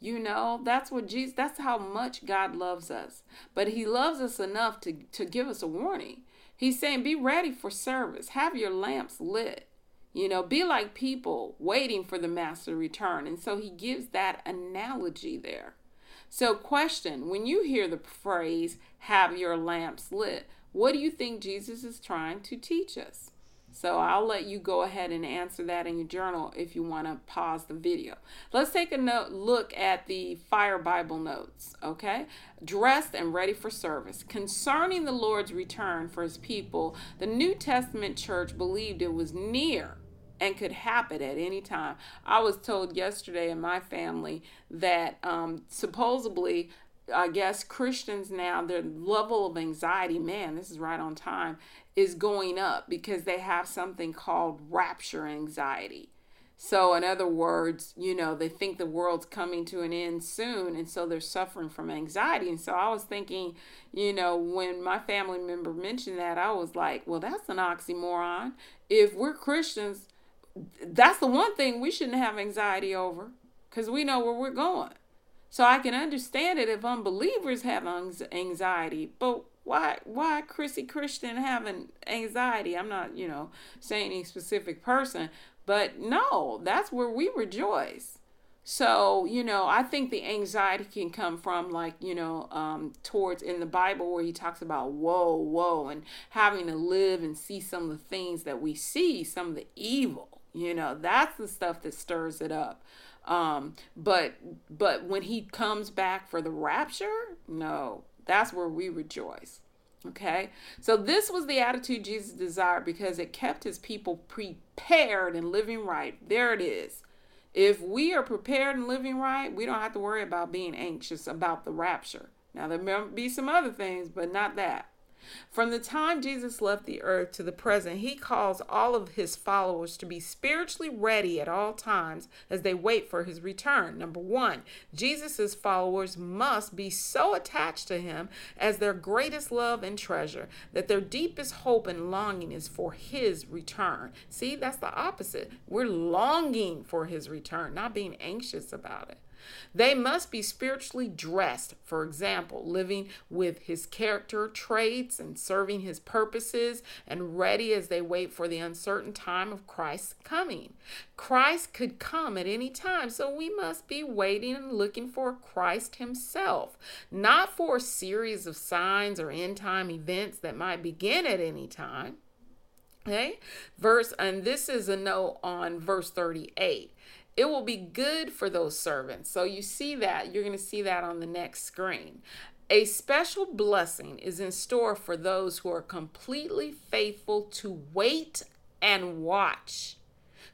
[SPEAKER 1] You know, that's what Jesus, that's how much God loves us. But he loves us enough to, to give us a warning. He's saying, be ready for service, have your lamps lit. You know, be like people waiting for the master to return. And so he gives that analogy there. So, question when you hear the phrase, have your lamps lit, what do you think Jesus is trying to teach us? So, I'll let you go ahead and answer that in your journal if you want to pause the video. Let's take a note, look at the Fire Bible notes, okay? Dressed and ready for service. Concerning the Lord's return for his people, the New Testament church believed it was near and could happen at any time. I was told yesterday in my family that um, supposedly, I guess Christians now, their level of anxiety, man, this is right on time, is going up because they have something called rapture anxiety. So, in other words, you know, they think the world's coming to an end soon, and so they're suffering from anxiety. And so, I was thinking, you know, when my family member mentioned that, I was like, well, that's an oxymoron. If we're Christians, that's the one thing we shouldn't have anxiety over because we know where we're going. So, I can understand it if unbelievers have anxiety, but why why Chrissy Christian having anxiety? I'm not, you know, saying any specific person, but no, that's where we rejoice. So, you know, I think the anxiety can come from like, you know, um, towards in the Bible where he talks about woe, woe, and having to live and see some of the things that we see, some of the evil, you know, that's the stuff that stirs it up. Um, but but when he comes back for the rapture, no, that's where we rejoice. Okay, so this was the attitude Jesus desired because it kept his people prepared and living right. There it is. If we are prepared and living right, we don't have to worry about being anxious about the rapture. Now, there may be some other things, but not that. From the time Jesus left the earth to the present, he calls all of his followers to be spiritually ready at all times as they wait for his return. Number one, Jesus' followers must be so attached to him as their greatest love and treasure that their deepest hope and longing is for his return. See, that's the opposite. We're longing for his return, not being anxious about it. They must be spiritually dressed, for example, living with his character traits and serving his purposes and ready as they wait for the uncertain time of Christ's coming. Christ could come at any time, so we must be waiting and looking for Christ himself, not for a series of signs or end time events that might begin at any time. Okay, verse, and this is a note on verse 38 it will be good for those servants. So you see that. You're going to see that on the next screen. A special blessing is in store for those who are completely faithful to wait and watch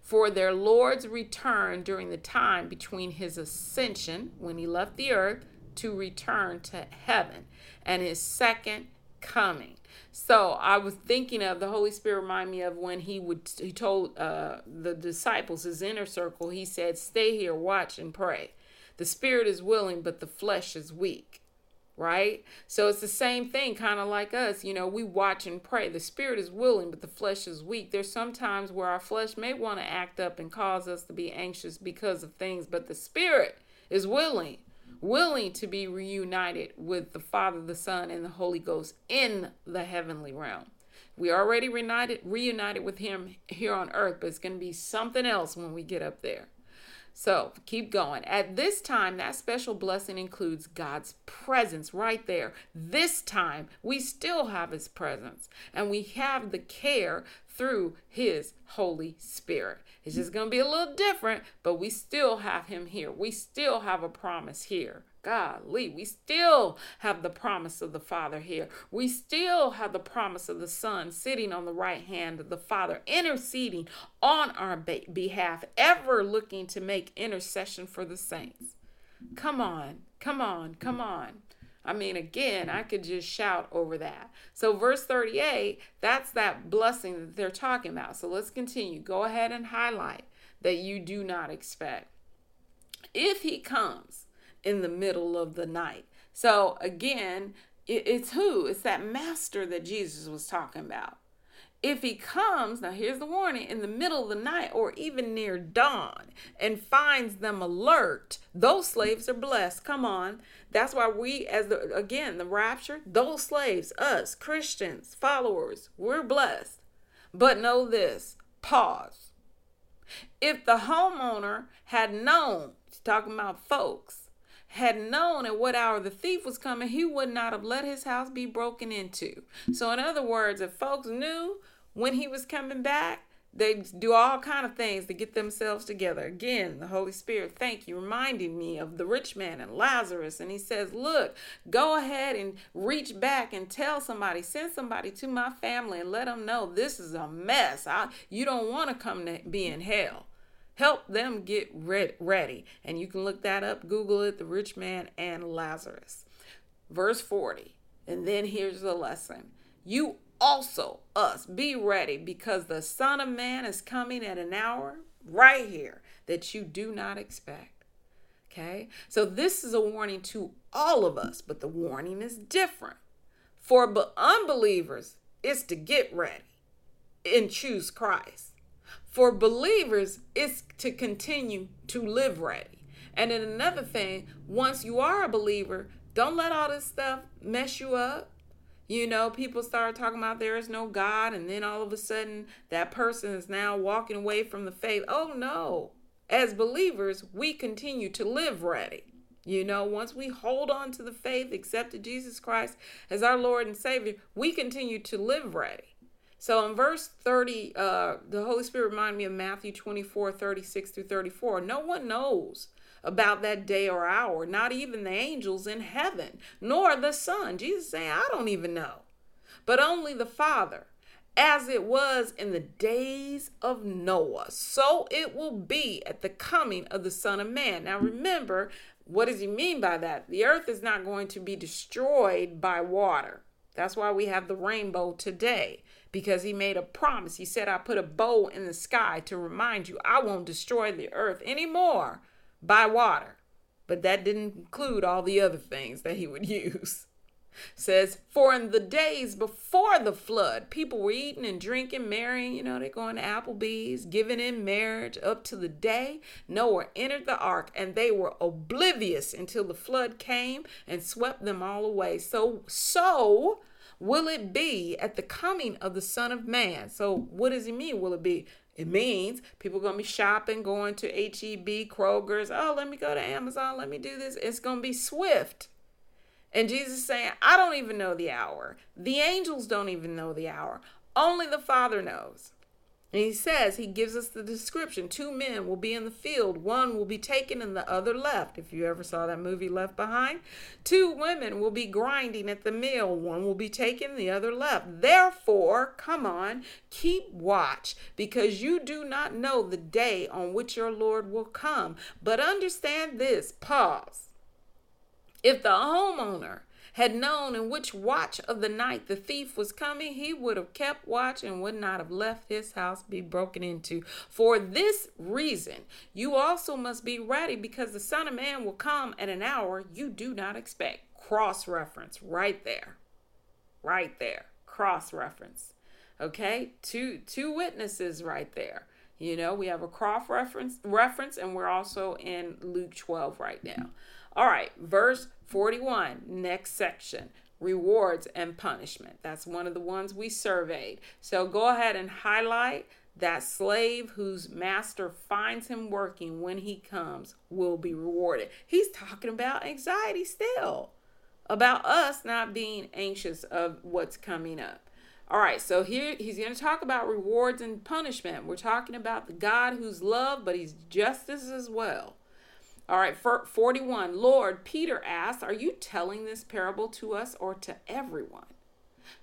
[SPEAKER 1] for their Lord's return during the time between his ascension, when he left the earth, to return to heaven, and his second coming. So I was thinking of the Holy Spirit remind me of when he would he told uh, the disciples his inner circle he said stay here watch and pray. The spirit is willing but the flesh is weak. Right? So it's the same thing kind of like us, you know, we watch and pray. The spirit is willing but the flesh is weak. There's sometimes where our flesh may want to act up and cause us to be anxious because of things, but the spirit is willing willing to be reunited with the Father, the Son, and the Holy Ghost in the heavenly realm. We already reunited reunited with him here on earth, but it's going to be something else when we get up there. So keep going. At this time, that special blessing includes God's presence right there. This time, we still have His presence and we have the care through His Holy Spirit. It's just going to be a little different, but we still have Him here. We still have a promise here. Golly, we still have the promise of the Father here. We still have the promise of the Son sitting on the right hand of the Father, interceding on our behalf, ever looking to make intercession for the saints. Come on, come on, come on. I mean, again, I could just shout over that. So, verse 38, that's that blessing that they're talking about. So, let's continue. Go ahead and highlight that you do not expect. If he comes in the middle of the night. So, again, it's who? It's that master that Jesus was talking about. If he comes, now here's the warning, in the middle of the night or even near dawn and finds them alert, those slaves are blessed. Come on. That's why we, as the, again, the rapture, those slaves, us, Christians, followers, we're blessed. But know this pause. If the homeowner had known, talking about folks, had known at what hour the thief was coming, he would not have let his house be broken into. So, in other words, if folks knew when he was coming back, they do all kind of things to get themselves together. Again, the Holy Spirit, thank you, reminding me of the rich man and Lazarus. And he says, Look, go ahead and reach back and tell somebody, send somebody to my family and let them know this is a mess. I, you don't want to come to be in hell. Help them get ready. And you can look that up, Google it, the rich man and Lazarus. Verse 40. And then here's the lesson you also us be ready because the Son of Man is coming at an hour right here that you do not expect. Okay? So this is a warning to all of us, but the warning is different. For unbelievers, it's to get ready and choose Christ. For believers, it's to continue to live ready. And then another thing, once you are a believer, don't let all this stuff mess you up. You know, people start talking about there is no God, and then all of a sudden that person is now walking away from the faith. Oh no. As believers, we continue to live ready. You know, once we hold on to the faith, accepted Jesus Christ as our Lord and Savior, we continue to live ready. So in verse 30, uh, the Holy Spirit reminded me of Matthew 24, 36 through 34. No one knows about that day or hour, not even the angels in heaven, nor the Son. Jesus saying, I don't even know, but only the Father. As it was in the days of Noah, so it will be at the coming of the Son of Man. Now remember, what does he mean by that? The earth is not going to be destroyed by water. That's why we have the rainbow today because he made a promise. He said, I put a bow in the sky to remind you I won't destroy the earth anymore by water. But that didn't include all the other things that he would use says, For in the days before the flood, people were eating and drinking, marrying, you know, they're going to Applebee's, giving in marriage up to the day Noah entered the ark, and they were oblivious until the flood came and swept them all away. So, so will it be at the coming of the Son of Man. So, what does he mean? Will it be? It means people are going to be shopping, going to HEB, Kroger's. Oh, let me go to Amazon. Let me do this. It's going to be swift. And Jesus saying, I don't even know the hour. The angels don't even know the hour. Only the Father knows. And he says, he gives us the description. Two men will be in the field. One will be taken and the other left. If you ever saw that movie Left Behind. Two women will be grinding at the mill. One will be taken, the other left. Therefore, come on, keep watch, because you do not know the day on which your Lord will come. But understand this, pause. If the homeowner had known in which watch of the night the thief was coming, he would have kept watch and would not have left his house be broken into. For this reason, you also must be ready because the Son of Man will come at an hour you do not expect. Cross reference right there. Right there. Cross reference. Okay? Two two witnesses right there. You know, we have a cross reference reference and we're also in Luke 12 right now. All right, verse 41, next section rewards and punishment. That's one of the ones we surveyed. So go ahead and highlight that slave whose master finds him working when he comes will be rewarded. He's talking about anxiety still, about us not being anxious of what's coming up. All right, so here he's going to talk about rewards and punishment. We're talking about the God who's love, but he's justice as well. All right, for 41. Lord, Peter asked, Are you telling this parable to us or to everyone?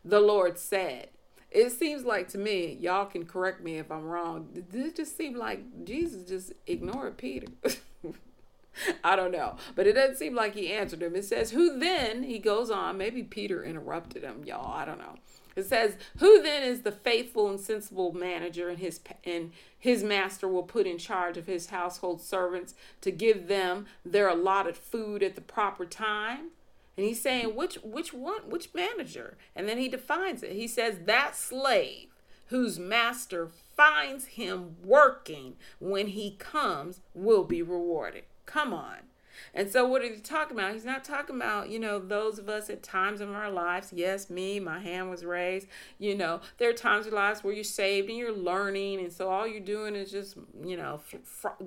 [SPEAKER 1] The Lord said, It seems like to me, y'all can correct me if I'm wrong. It just seem like Jesus just ignored Peter? I don't know. But it doesn't seem like he answered him. It says, Who then? He goes on. Maybe Peter interrupted him, y'all. I don't know. It says, "Who then is the faithful and sensible manager, and his and his master will put in charge of his household servants to give them their allotted food at the proper time?" And he's saying, "Which which one? Which manager?" And then he defines it. He says, "That slave whose master finds him working when he comes will be rewarded." Come on. And so, what are you talking about? He's not talking about, you know, those of us at times in our lives. Yes, me, my hand was raised. You know, there are times in lives where you're saved and you're learning. And so, all you're doing is just, you know,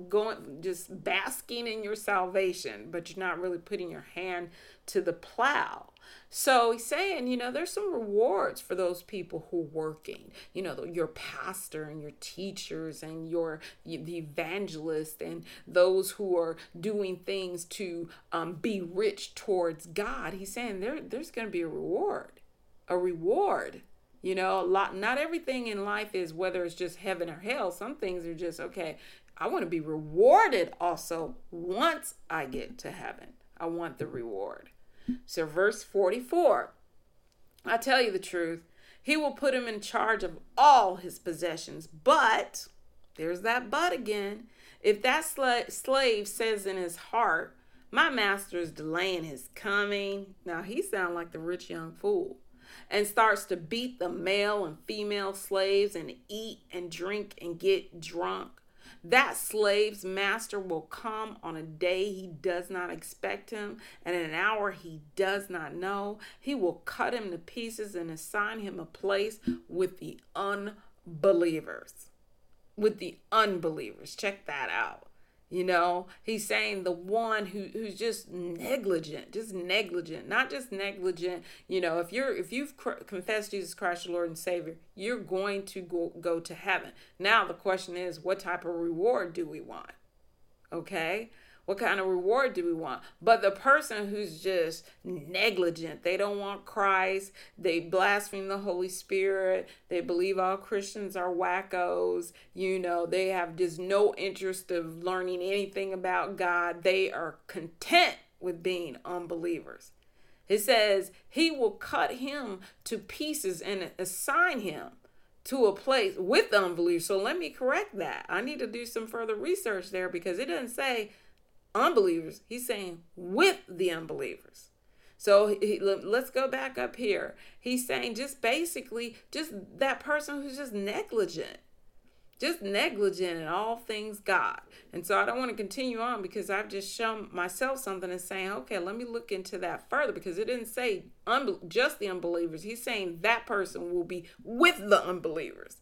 [SPEAKER 1] going, just basking in your salvation, but you're not really putting your hand to the plow. So he's saying, you know, there's some rewards for those people who are working. You know, your pastor and your teachers and your the evangelist and those who are doing things to um, be rich towards God. He's saying there there's going to be a reward, a reward. You know, a lot. Not everything in life is whether it's just heaven or hell. Some things are just okay. I want to be rewarded also once I get to heaven. I want the reward. So, verse 44 I tell you the truth, He will put him in charge of all his possessions. But, there's that but again. If that sl- slave says in his heart, My master is delaying his coming, now he sounds like the rich young fool, and starts to beat the male and female slaves and eat and drink and get drunk, that slave's master will come on a day he does not expect him, and in an hour he does not know. He will cut him to pieces and assign him a place with the unbelievers. With the unbelievers. Check that out. You know, he's saying the one who who's just negligent, just negligent, not just negligent. You know, if you're if you've cr- confessed Jesus Christ your Lord and Savior, you're going to go go to heaven. Now the question is, what type of reward do we want? Okay, what kind of reward do we want? But the person who's just negligent, they don't want Christ, they blaspheme the Holy Spirit, they believe all Christians are wackos, you know, they have just no interest of learning anything about God. They are content with being unbelievers. It says he will cut him to pieces and assign him to a place with unbelievers. So let me correct that. I need to do some further research there because it doesn't say unbelievers, he's saying with the unbelievers. So he, let's go back up here. He's saying just basically just that person who's just negligent, just negligent in all things God. And so I don't want to continue on because I've just shown myself something and saying, okay, let me look into that further because it didn't say unbe- just the unbelievers. He's saying that person will be with the unbelievers.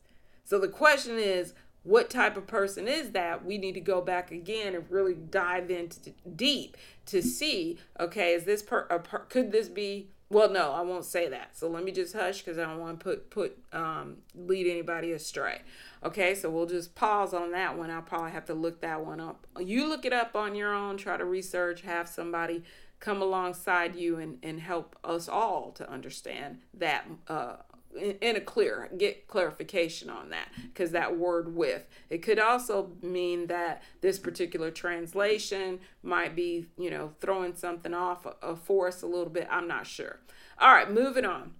[SPEAKER 1] So the question is, what type of person is that we need to go back again and really dive into deep to see okay is this per, per could this be well no i won't say that. So let me just hush because i don't want to put put um, lead anybody astray. Okay so we'll just pause on that one. I'll probably have to look that one up. You look it up on your own try to research have somebody come alongside you and, and help us all to understand that uh, in a clear get clarification on that because that word with. It could also mean that this particular translation might be you know throwing something off for us a little bit. I'm not sure. All right moving on.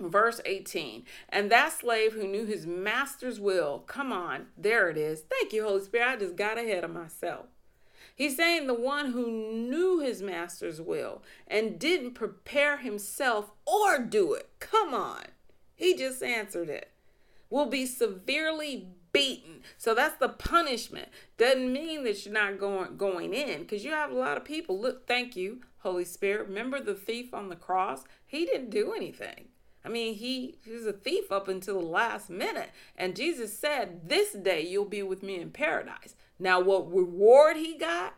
[SPEAKER 1] Verse 18 and that slave who knew his master's will come on there it is. Thank you holy spirit. I just got ahead of myself He's saying the one who knew his master's will and didn't prepare himself or do it. Come on. He just answered it. Will be severely beaten. So that's the punishment. Doesn't mean that you're not going going in because you have a lot of people. Look, thank you, Holy Spirit. Remember the thief on the cross? He didn't do anything. I mean, he, he was a thief up until the last minute. And Jesus said, This day you'll be with me in paradise. Now, what reward he got?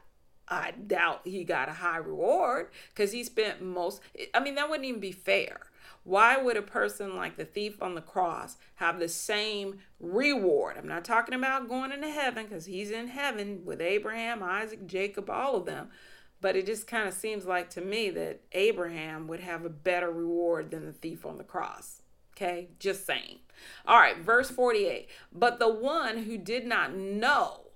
[SPEAKER 1] I doubt he got a high reward because he spent most, I mean, that wouldn't even be fair. Why would a person like the thief on the cross have the same reward? I'm not talking about going into heaven because he's in heaven with Abraham, Isaac, Jacob, all of them. But it just kind of seems like to me that Abraham would have a better reward than the thief on the cross. Okay, just saying. All right, verse 48. But the one who did not know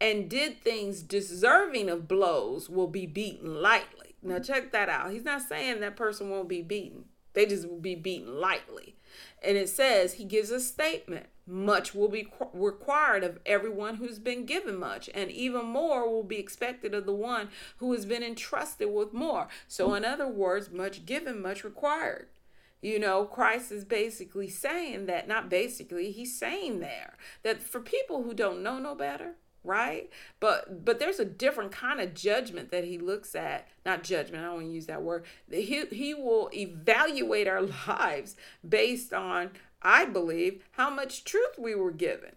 [SPEAKER 1] and did things deserving of blows will be beaten lightly. Now, mm-hmm. check that out. He's not saying that person won't be beaten, they just will be beaten lightly. And it says, he gives a statement much will be required of everyone who's been given much, and even more will be expected of the one who has been entrusted with more. So, mm-hmm. in other words, much given, much required. You know, Christ is basically saying that, not basically, he's saying there that for people who don't know no better, right? But but there's a different kind of judgment that he looks at. Not judgment i don't want to use that word. He, he will evaluate our lives based on i believe how much truth we were given.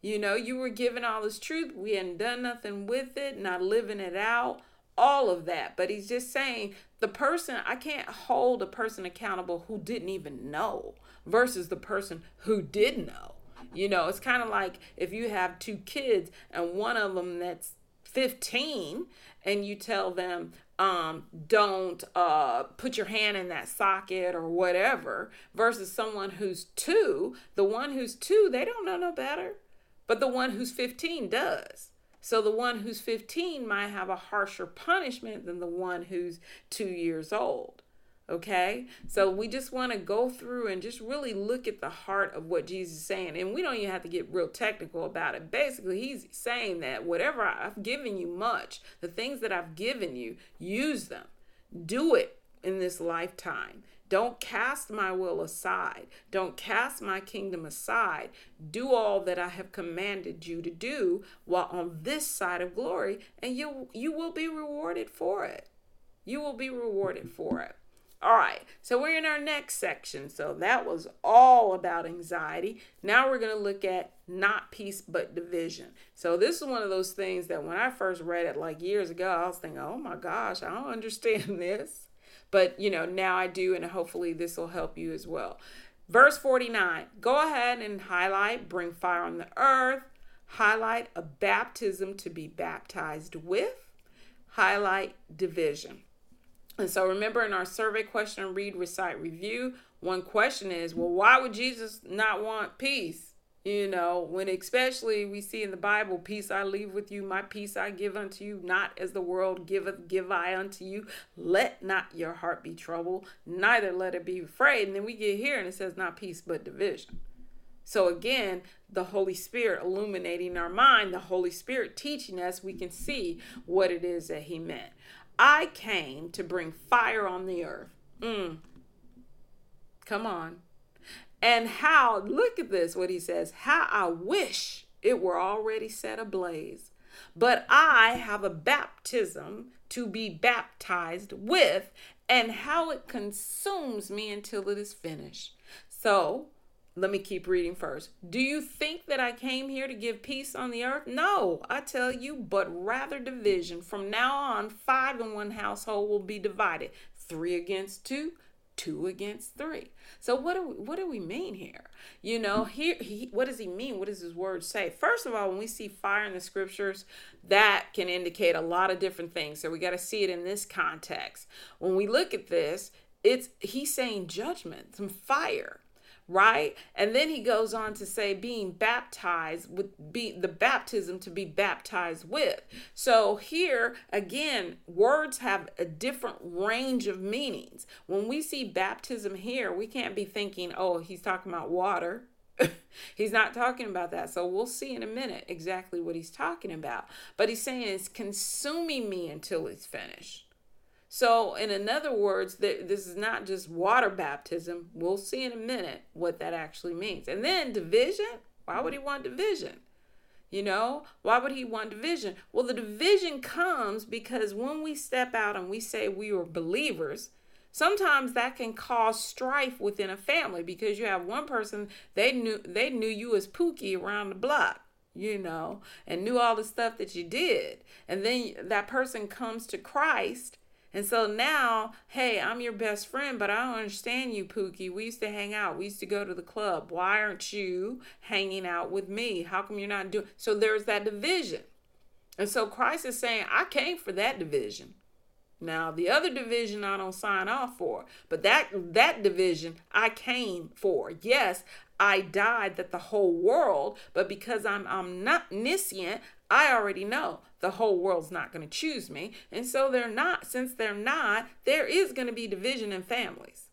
[SPEAKER 1] You know you were given all this truth we hadn't done nothing with it not living it out all of that. But he's just saying the person i can't hold a person accountable who didn't even know versus the person who did know you know, it's kind of like if you have two kids and one of them that's 15 and you tell them um, don't uh, put your hand in that socket or whatever versus someone who's two the one who's two they don't know no better but the one who's 15 does. So the one who's 15 might have a harsher punishment than the one who's two years old Okay, so we just want to go through and just really look at the heart of what Jesus is saying. And we don't even have to get real technical about it. Basically, he's saying that whatever I've given you much, the things that I've given you, use them, do it in this lifetime. Don't cast my will aside. Don't cast my kingdom aside. Do all that I have commanded you to do while on this side of glory, and you you will be rewarded for it. You will be rewarded for it. All right, so we're in our next section. So that was all about anxiety. Now we're going to look at not peace but division. So this is one of those things that when I first read it like years ago, I was thinking, oh my gosh, I don't understand this. But, you know, now I do, and hopefully this will help you as well. Verse 49 go ahead and highlight, bring fire on the earth, highlight a baptism to be baptized with, highlight division. And so remember in our survey question, read, recite, review, one question is, well, why would Jesus not want peace? You know, when especially we see in the Bible, peace I leave with you, my peace I give unto you, not as the world giveth, give I unto you. Let not your heart be troubled, neither let it be afraid. And then we get here and it says, not peace, but division. So again, the Holy Spirit illuminating our mind, the Holy Spirit teaching us, we can see what it is that He meant. I came to bring fire on the earth. Mm. Come on. And how, look at this, what he says, how I wish it were already set ablaze. But I have a baptism to be baptized with, and how it consumes me until it is finished. So, let me keep reading first. Do you think that I came here to give peace on the earth? No, I tell you, but rather division. From now on, five in one household will be divided three against two, two against three. So what do we, what do we mean here? You know, here he, what does he mean? What does his word say? First of all, when we see fire in the scriptures, that can indicate a lot of different things. So we got to see it in this context. When we look at this, it's he's saying judgment, some fire right? And then he goes on to say being baptized with be the baptism to be baptized with. So here again, words have a different range of meanings. When we see baptism here, we can't be thinking, "Oh, he's talking about water." he's not talking about that. So we'll see in a minute exactly what he's talking about. But he's saying it's consuming me until it's finished. So, in another words, this is not just water baptism. We'll see in a minute what that actually means. And then division. Why would he want division? You know, why would he want division? Well, the division comes because when we step out and we say we are believers, sometimes that can cause strife within a family because you have one person they knew they knew you as Pookie around the block you know, and knew all the stuff that you did. And then that person comes to Christ and so now, hey, I'm your best friend, but I don't understand you, Pookie. We used to hang out. We used to go to the club. Why aren't you hanging out with me? How come you're not doing? So there's that division. And so Christ is saying, I came for that division. Now, the other division I don't sign off for, but that that division I came for. Yes, I died that the whole world, but because I'm omniscient, I already know the whole world's not going to choose me. And so they're not, since they're not, there is going to be division in families.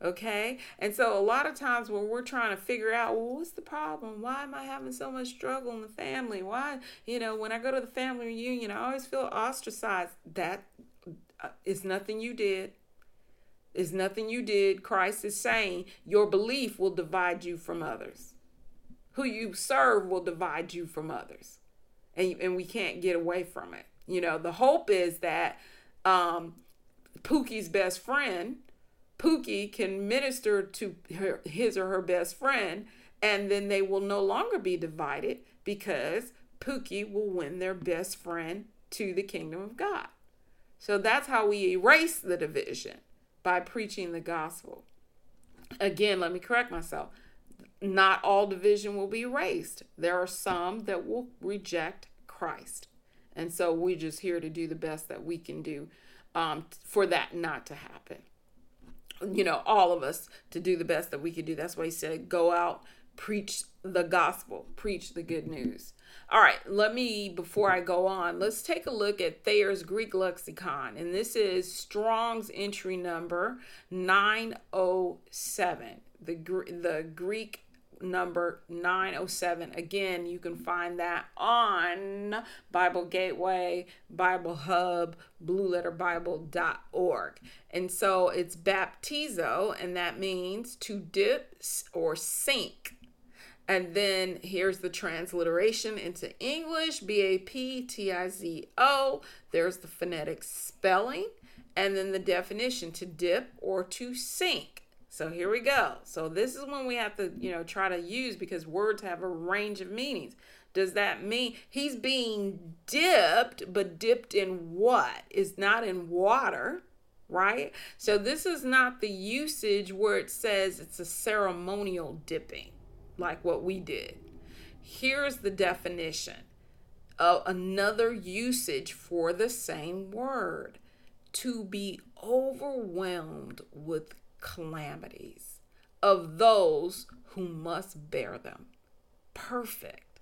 [SPEAKER 1] Okay. And so a lot of times when we're trying to figure out, well, what's the problem? Why am I having so much struggle in the family? Why, you know, when I go to the family reunion, I always feel ostracized. That uh, nothing you did. Is nothing you did. Christ is saying your belief will divide you from others. Who you serve will divide you from others and, and we can't get away from it. You know, the hope is that um, Pookie's best friend, Pookie, can minister to her, his or her best friend, and then they will no longer be divided because Pookie will win their best friend to the kingdom of God. So that's how we erase the division by preaching the gospel. Again, let me correct myself not all division will be erased. There are some that will reject Christ. And so we're just here to do the best that we can do um, for that not to happen. You know, all of us to do the best that we can do. That's why he said, go out, preach the gospel, preach the good news. All right, let me, before I go on, let's take a look at Thayer's Greek lexicon. And this is Strong's entry number 907. The, the Greek number 907. Again, you can find that on Bible Gateway, Bible Hub, blueletterbible.org. And so it's baptizo, and that means to dip or sink. And then here's the transliteration into English B A P T I Z O. There's the phonetic spelling, and then the definition to dip or to sink. So here we go. So this is when we have to, you know, try to use because words have a range of meanings. Does that mean he's being dipped, but dipped in what? Is not in water, right? So this is not the usage where it says it's a ceremonial dipping, like what we did. Here's the definition of another usage for the same word to be overwhelmed with calamities of those who must bear them. Perfect.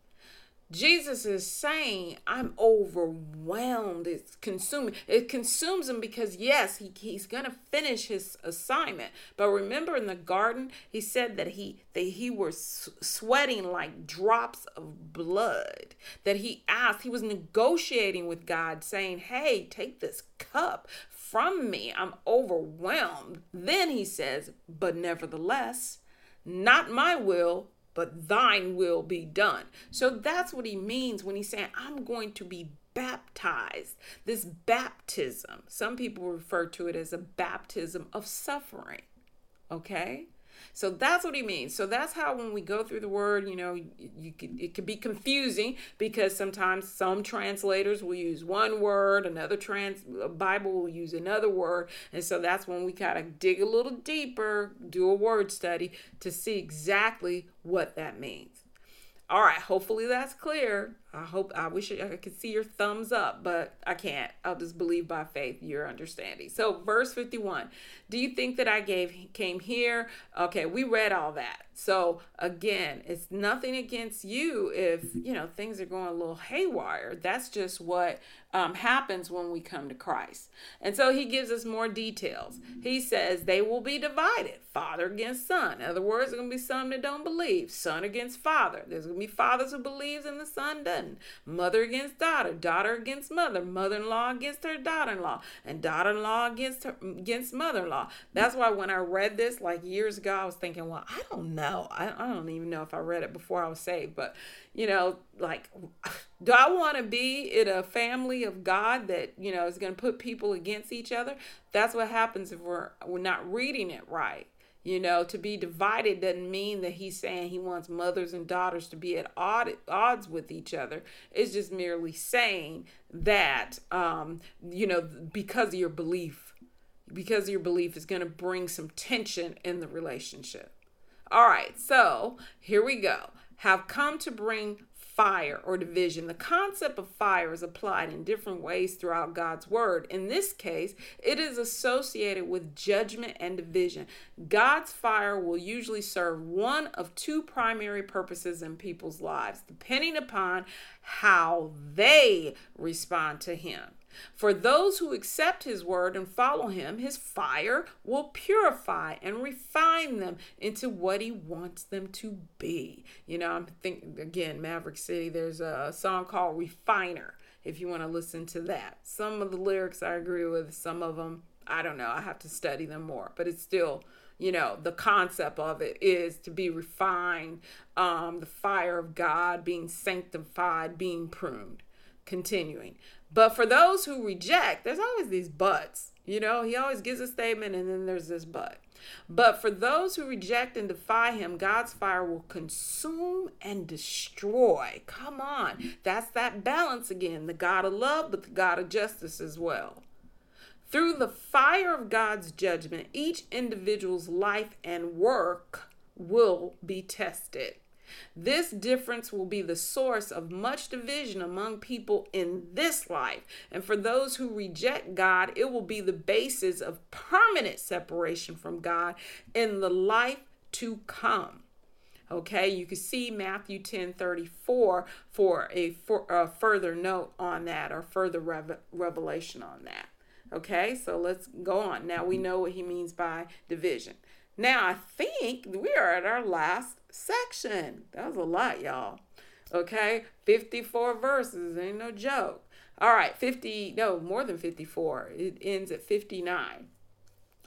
[SPEAKER 1] Jesus is saying, I'm overwhelmed. It's consuming. It consumes him because, yes, he, he's going to finish his assignment. But remember in the garden, he said that he that he was sweating like drops of blood. That he asked, he was negotiating with God, saying, Hey, take this cup from me. I'm overwhelmed. Then he says, But nevertheless, not my will, but thine will be done. So that's what he means when he's saying, I'm going to be baptized. This baptism, some people refer to it as a baptism of suffering. Okay? So that's what he means. So that's how when we go through the word, you know, you, could, it could be confusing because sometimes some translators will use one word, another trans uh, Bible will use another word, and so that's when we kind of dig a little deeper, do a word study to see exactly what that means. All right, hopefully that's clear. I hope I wish I could see your thumbs up, but I can't. I'll just believe by faith your understanding. So, verse 51. Do you think that I gave came here? Okay, we read all that. So, again, it's nothing against you if, you know, things are going a little haywire. That's just what um, happens when we come to Christ. And so he gives us more details. He says they will be divided, father against son. In other words, there's going to be some that don't believe, son against father. There's going to be fathers who believes and the son doesn't mother against daughter, daughter against mother, mother-in-law against her daughter-in-law, and daughter-in-law against her against mother-in-law. That's why when I read this like years ago, I was thinking, well, I don't know. I, I don't even know if I read it before I was saved, but you know, like, do I want to be in a family of God that you know is going to put people against each other? That's what happens if we're we're not reading it right. You know, to be divided doesn't mean that he's saying he wants mothers and daughters to be at odd, odds with each other. It's just merely saying that, um, you know, because of your belief, because of your belief is going to bring some tension in the relationship. All right, so here we go. Have come to bring fire or division. The concept of fire is applied in different ways throughout God's word. In this case, it is associated with judgment and division. God's fire will usually serve one of two primary purposes in people's lives, depending upon how they respond to Him. For those who accept his word and follow him, his fire will purify and refine them into what he wants them to be. You know, I'm thinking again, Maverick City, there's a song called Refiner if you want to listen to that. Some of the lyrics I agree with, some of them I don't know, I have to study them more, but it's still you know the concept of it is to be refined um the fire of god being sanctified being pruned continuing but for those who reject, there's always these buts. You know, he always gives a statement and then there's this but. But for those who reject and defy him, God's fire will consume and destroy. Come on. That's that balance again the God of love, but the God of justice as well. Through the fire of God's judgment, each individual's life and work will be tested. This difference will be the source of much division among people in this life. And for those who reject God, it will be the basis of permanent separation from God in the life to come. Okay, you can see Matthew 10 34 for a, for a further note on that or further rev- revelation on that. Okay, so let's go on. Now we know what he means by division. Now I think we are at our last section. That was a lot, y'all. Okay, 54 verses, ain't no joke. All right, 50, no, more than 54. It ends at 59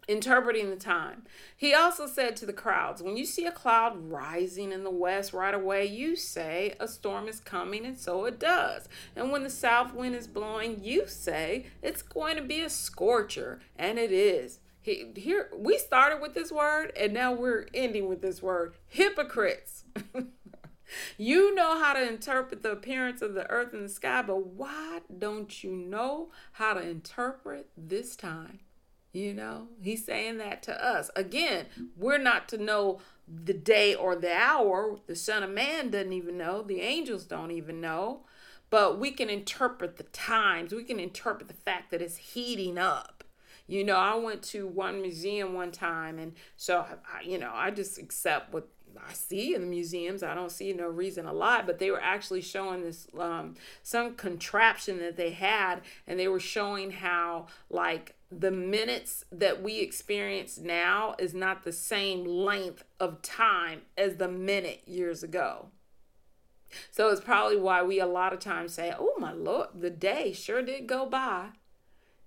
[SPEAKER 1] interpreting the time. He also said to the crowds, When you see a cloud rising in the west right away, you say, A storm is coming, and so it does. And when the south wind is blowing, you say, It's going to be a scorcher, and it is. He, here we started with this word and now we're ending with this word hypocrites you know how to interpret the appearance of the earth and the sky but why don't you know how to interpret this time you know, he's saying that to us. Again, we're not to know the day or the hour. The Son of Man doesn't even know. The angels don't even know. But we can interpret the times. We can interpret the fact that it's heating up. You know, I went to one museum one time, and so, I, you know, I just accept what I see in the museums. I don't see no reason to lie, but they were actually showing this um, some contraption that they had, and they were showing how like the minutes that we experience now is not the same length of time as the minute years ago. So it's probably why we a lot of times say, oh my Lord, the day sure did go by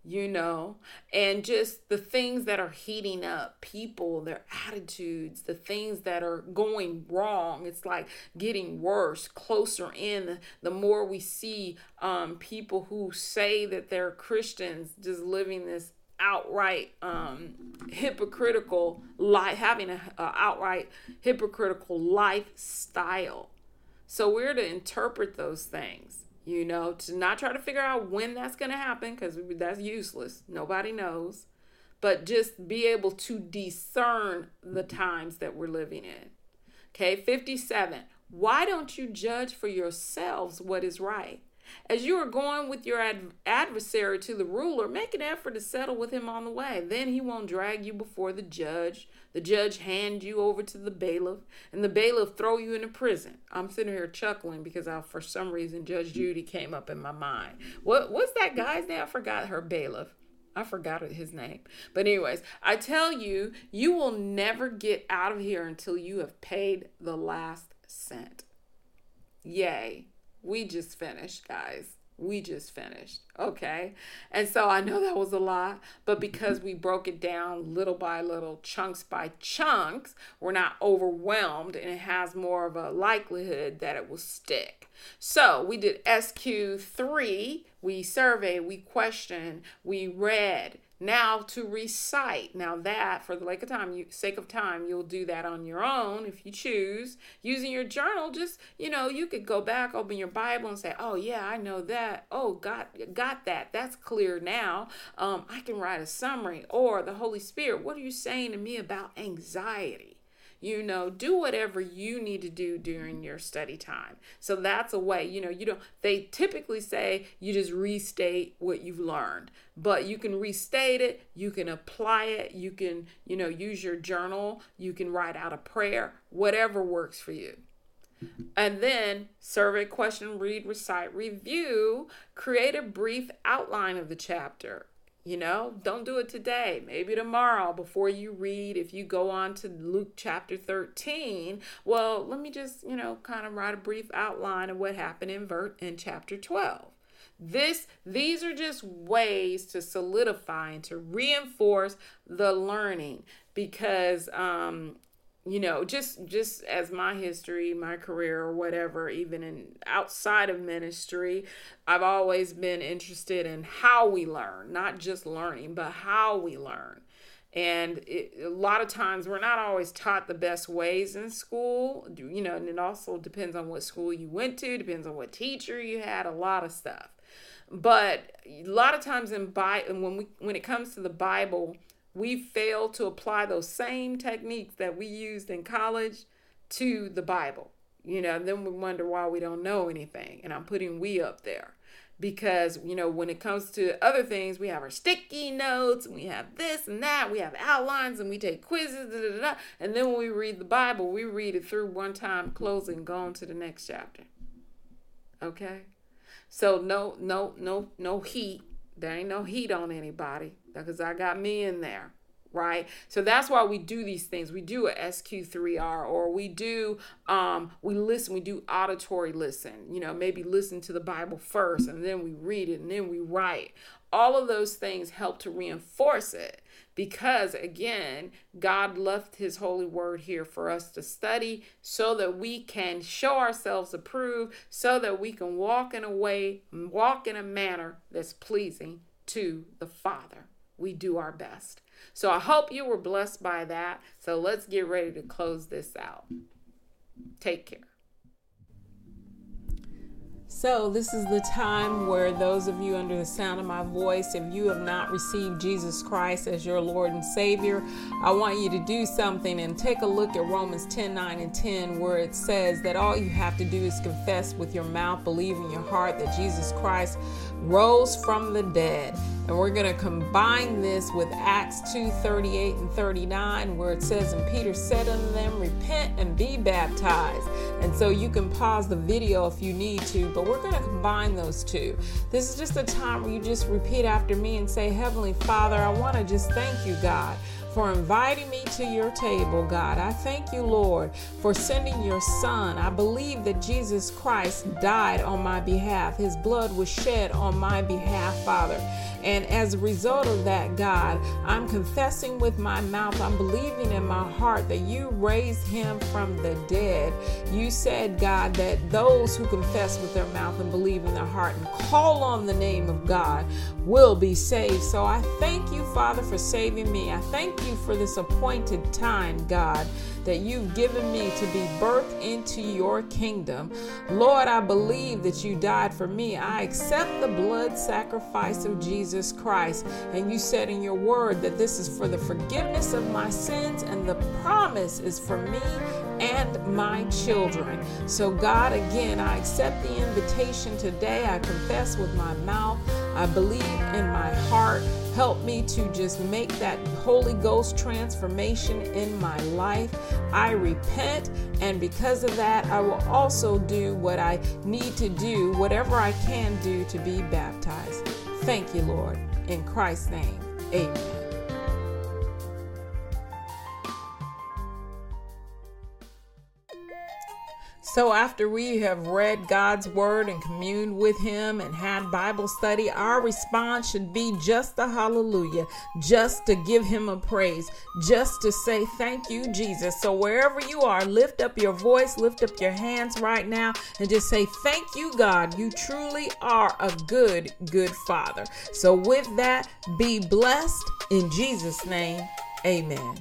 [SPEAKER 1] you know, and just the things that are heating up, people, their attitudes, the things that are going wrong. It's like getting worse, closer in. The more we see um, people who say that they're Christians just living this outright um, hypocritical life, having a, a outright hypocritical lifestyle. So we're to interpret those things you know, to not try to figure out when that's going to happen because that's useless. Nobody knows. But just be able to discern the mm-hmm. times that we're living in. Okay, 57. Why don't you judge for yourselves what is right? As you are going with your ad- adversary to the ruler, make an effort to settle with him on the way. Then he won't drag you before the judge. The judge hand you over to the bailiff, and the bailiff throw you into prison. I'm sitting here chuckling because I, for some reason, Judge Judy came up in my mind. What what's that guy's name? I forgot her bailiff. I forgot his name. But anyways, I tell you, you will never get out of here until you have paid the last cent. Yay we just finished, guys. We just finished. Okay. And so I know that was a lot, but mm-hmm. because we broke it down little by little, chunks by chunks, we're not overwhelmed and it has more of a likelihood that it will stick. So we did SQ3, we surveyed, we questioned, we read, now to recite. Now that for the sake of time, you, sake of time, you'll do that on your own if you choose. Using your journal, just you know, you could go back, open your Bible, and say, "Oh yeah, I know that. Oh, got got that. That's clear now. Um, I can write a summary." Or the Holy Spirit, what are you saying to me about anxiety? You know do whatever you need to do during your study time. So that's a way you know you don't they typically say you just restate what you've learned but you can restate it you can apply it you can you know use your journal you can write out a prayer whatever works for you. And then survey question read recite review create a brief outline of the chapter you know, don't do it today. Maybe tomorrow before you read. If you go on to Luke chapter 13, well, let me just, you know, kind of write a brief outline of what happened in ver- in chapter 12. This these are just ways to solidify and to reinforce the learning because um you know just just as my history my career or whatever even in outside of ministry i've always been interested in how we learn not just learning but how we learn. And it, a lot of times we're not always taught the best ways in school you know and it also depends on what school you went to depends on what teacher you had a lot of stuff. But a lot of times in Bible and when we when it comes to the bible we fail to apply those same techniques that we used in college to the Bible. You know, then we wonder why we don't know anything. And I'm putting we up there. because you know when it comes to other things we have our sticky notes and we have this and that we have outlines and we take quizzes da, da, da, and then when we read the bible we read it through one time close and go on to the next chapter okay so no no no no heat there ain't no heat on anybody because i got me in there right? So that's why we do these things. We do a sq3r or we do um we listen we do auditory listen you know maybe listen to the bible first and then we read it and then we write. All of those things help to reinforce it because again god left his holy word here for us to study so that we can show ourselves approved so that we can walk in a way walk in a manner that's pleasing to the father we do our best so I hope you were blessed by that. So let's get ready to close this out. Take care. So, this is the time where those of you under the sound of my voice, if you have not received Jesus Christ as your Lord and Savior, I want you to do something and take a look at Romans 10 9 and 10, where it says that all you have to do is confess with your mouth, believe in your heart that Jesus Christ rose from the dead. And we're going to combine this with Acts 2 38 and 39, where it says, And Peter said unto them, Repent and be baptized. And so you can pause the video if you need to, but we're going to combine those two. This is just a time where you just repeat after me and say, Heavenly Father, I want to just thank you, God for inviting me to your table, God. I thank you, Lord, for sending your son. I believe that Jesus Christ died on my behalf. His blood was shed on my behalf, Father. And as a result of that, God, I'm confessing with my mouth, I'm believing in my heart that you raised him from the dead. You said, God, that those who confess with their mouth and believe in their heart and call on the name of God will be saved. So I thank you, Father, for saving me. I thank you for this appointed time, God that you've given me to be birthed into your kingdom. Lord, I believe that you died for me. I accept the blood sacrifice of Jesus Christ. And you said in your word that this is for the forgiveness of my sins, and the promise is for me and my children. So, God, again, I accept the invitation today. I confess with my mouth, I believe in my heart. Help me to just make that Holy Ghost transformation in my life. I repent, and because of that, I will also do what I need to do, whatever I can do to be baptized. Thank you, Lord. In Christ's name, amen. So, after we have read God's word and communed with Him and had Bible study, our response should be just a hallelujah, just to give Him a praise, just to say thank you, Jesus. So, wherever you are, lift up your voice, lift up your hands right now, and just say, Thank you, God. You truly are a good, good Father. So, with that, be blessed in Jesus' name. Amen.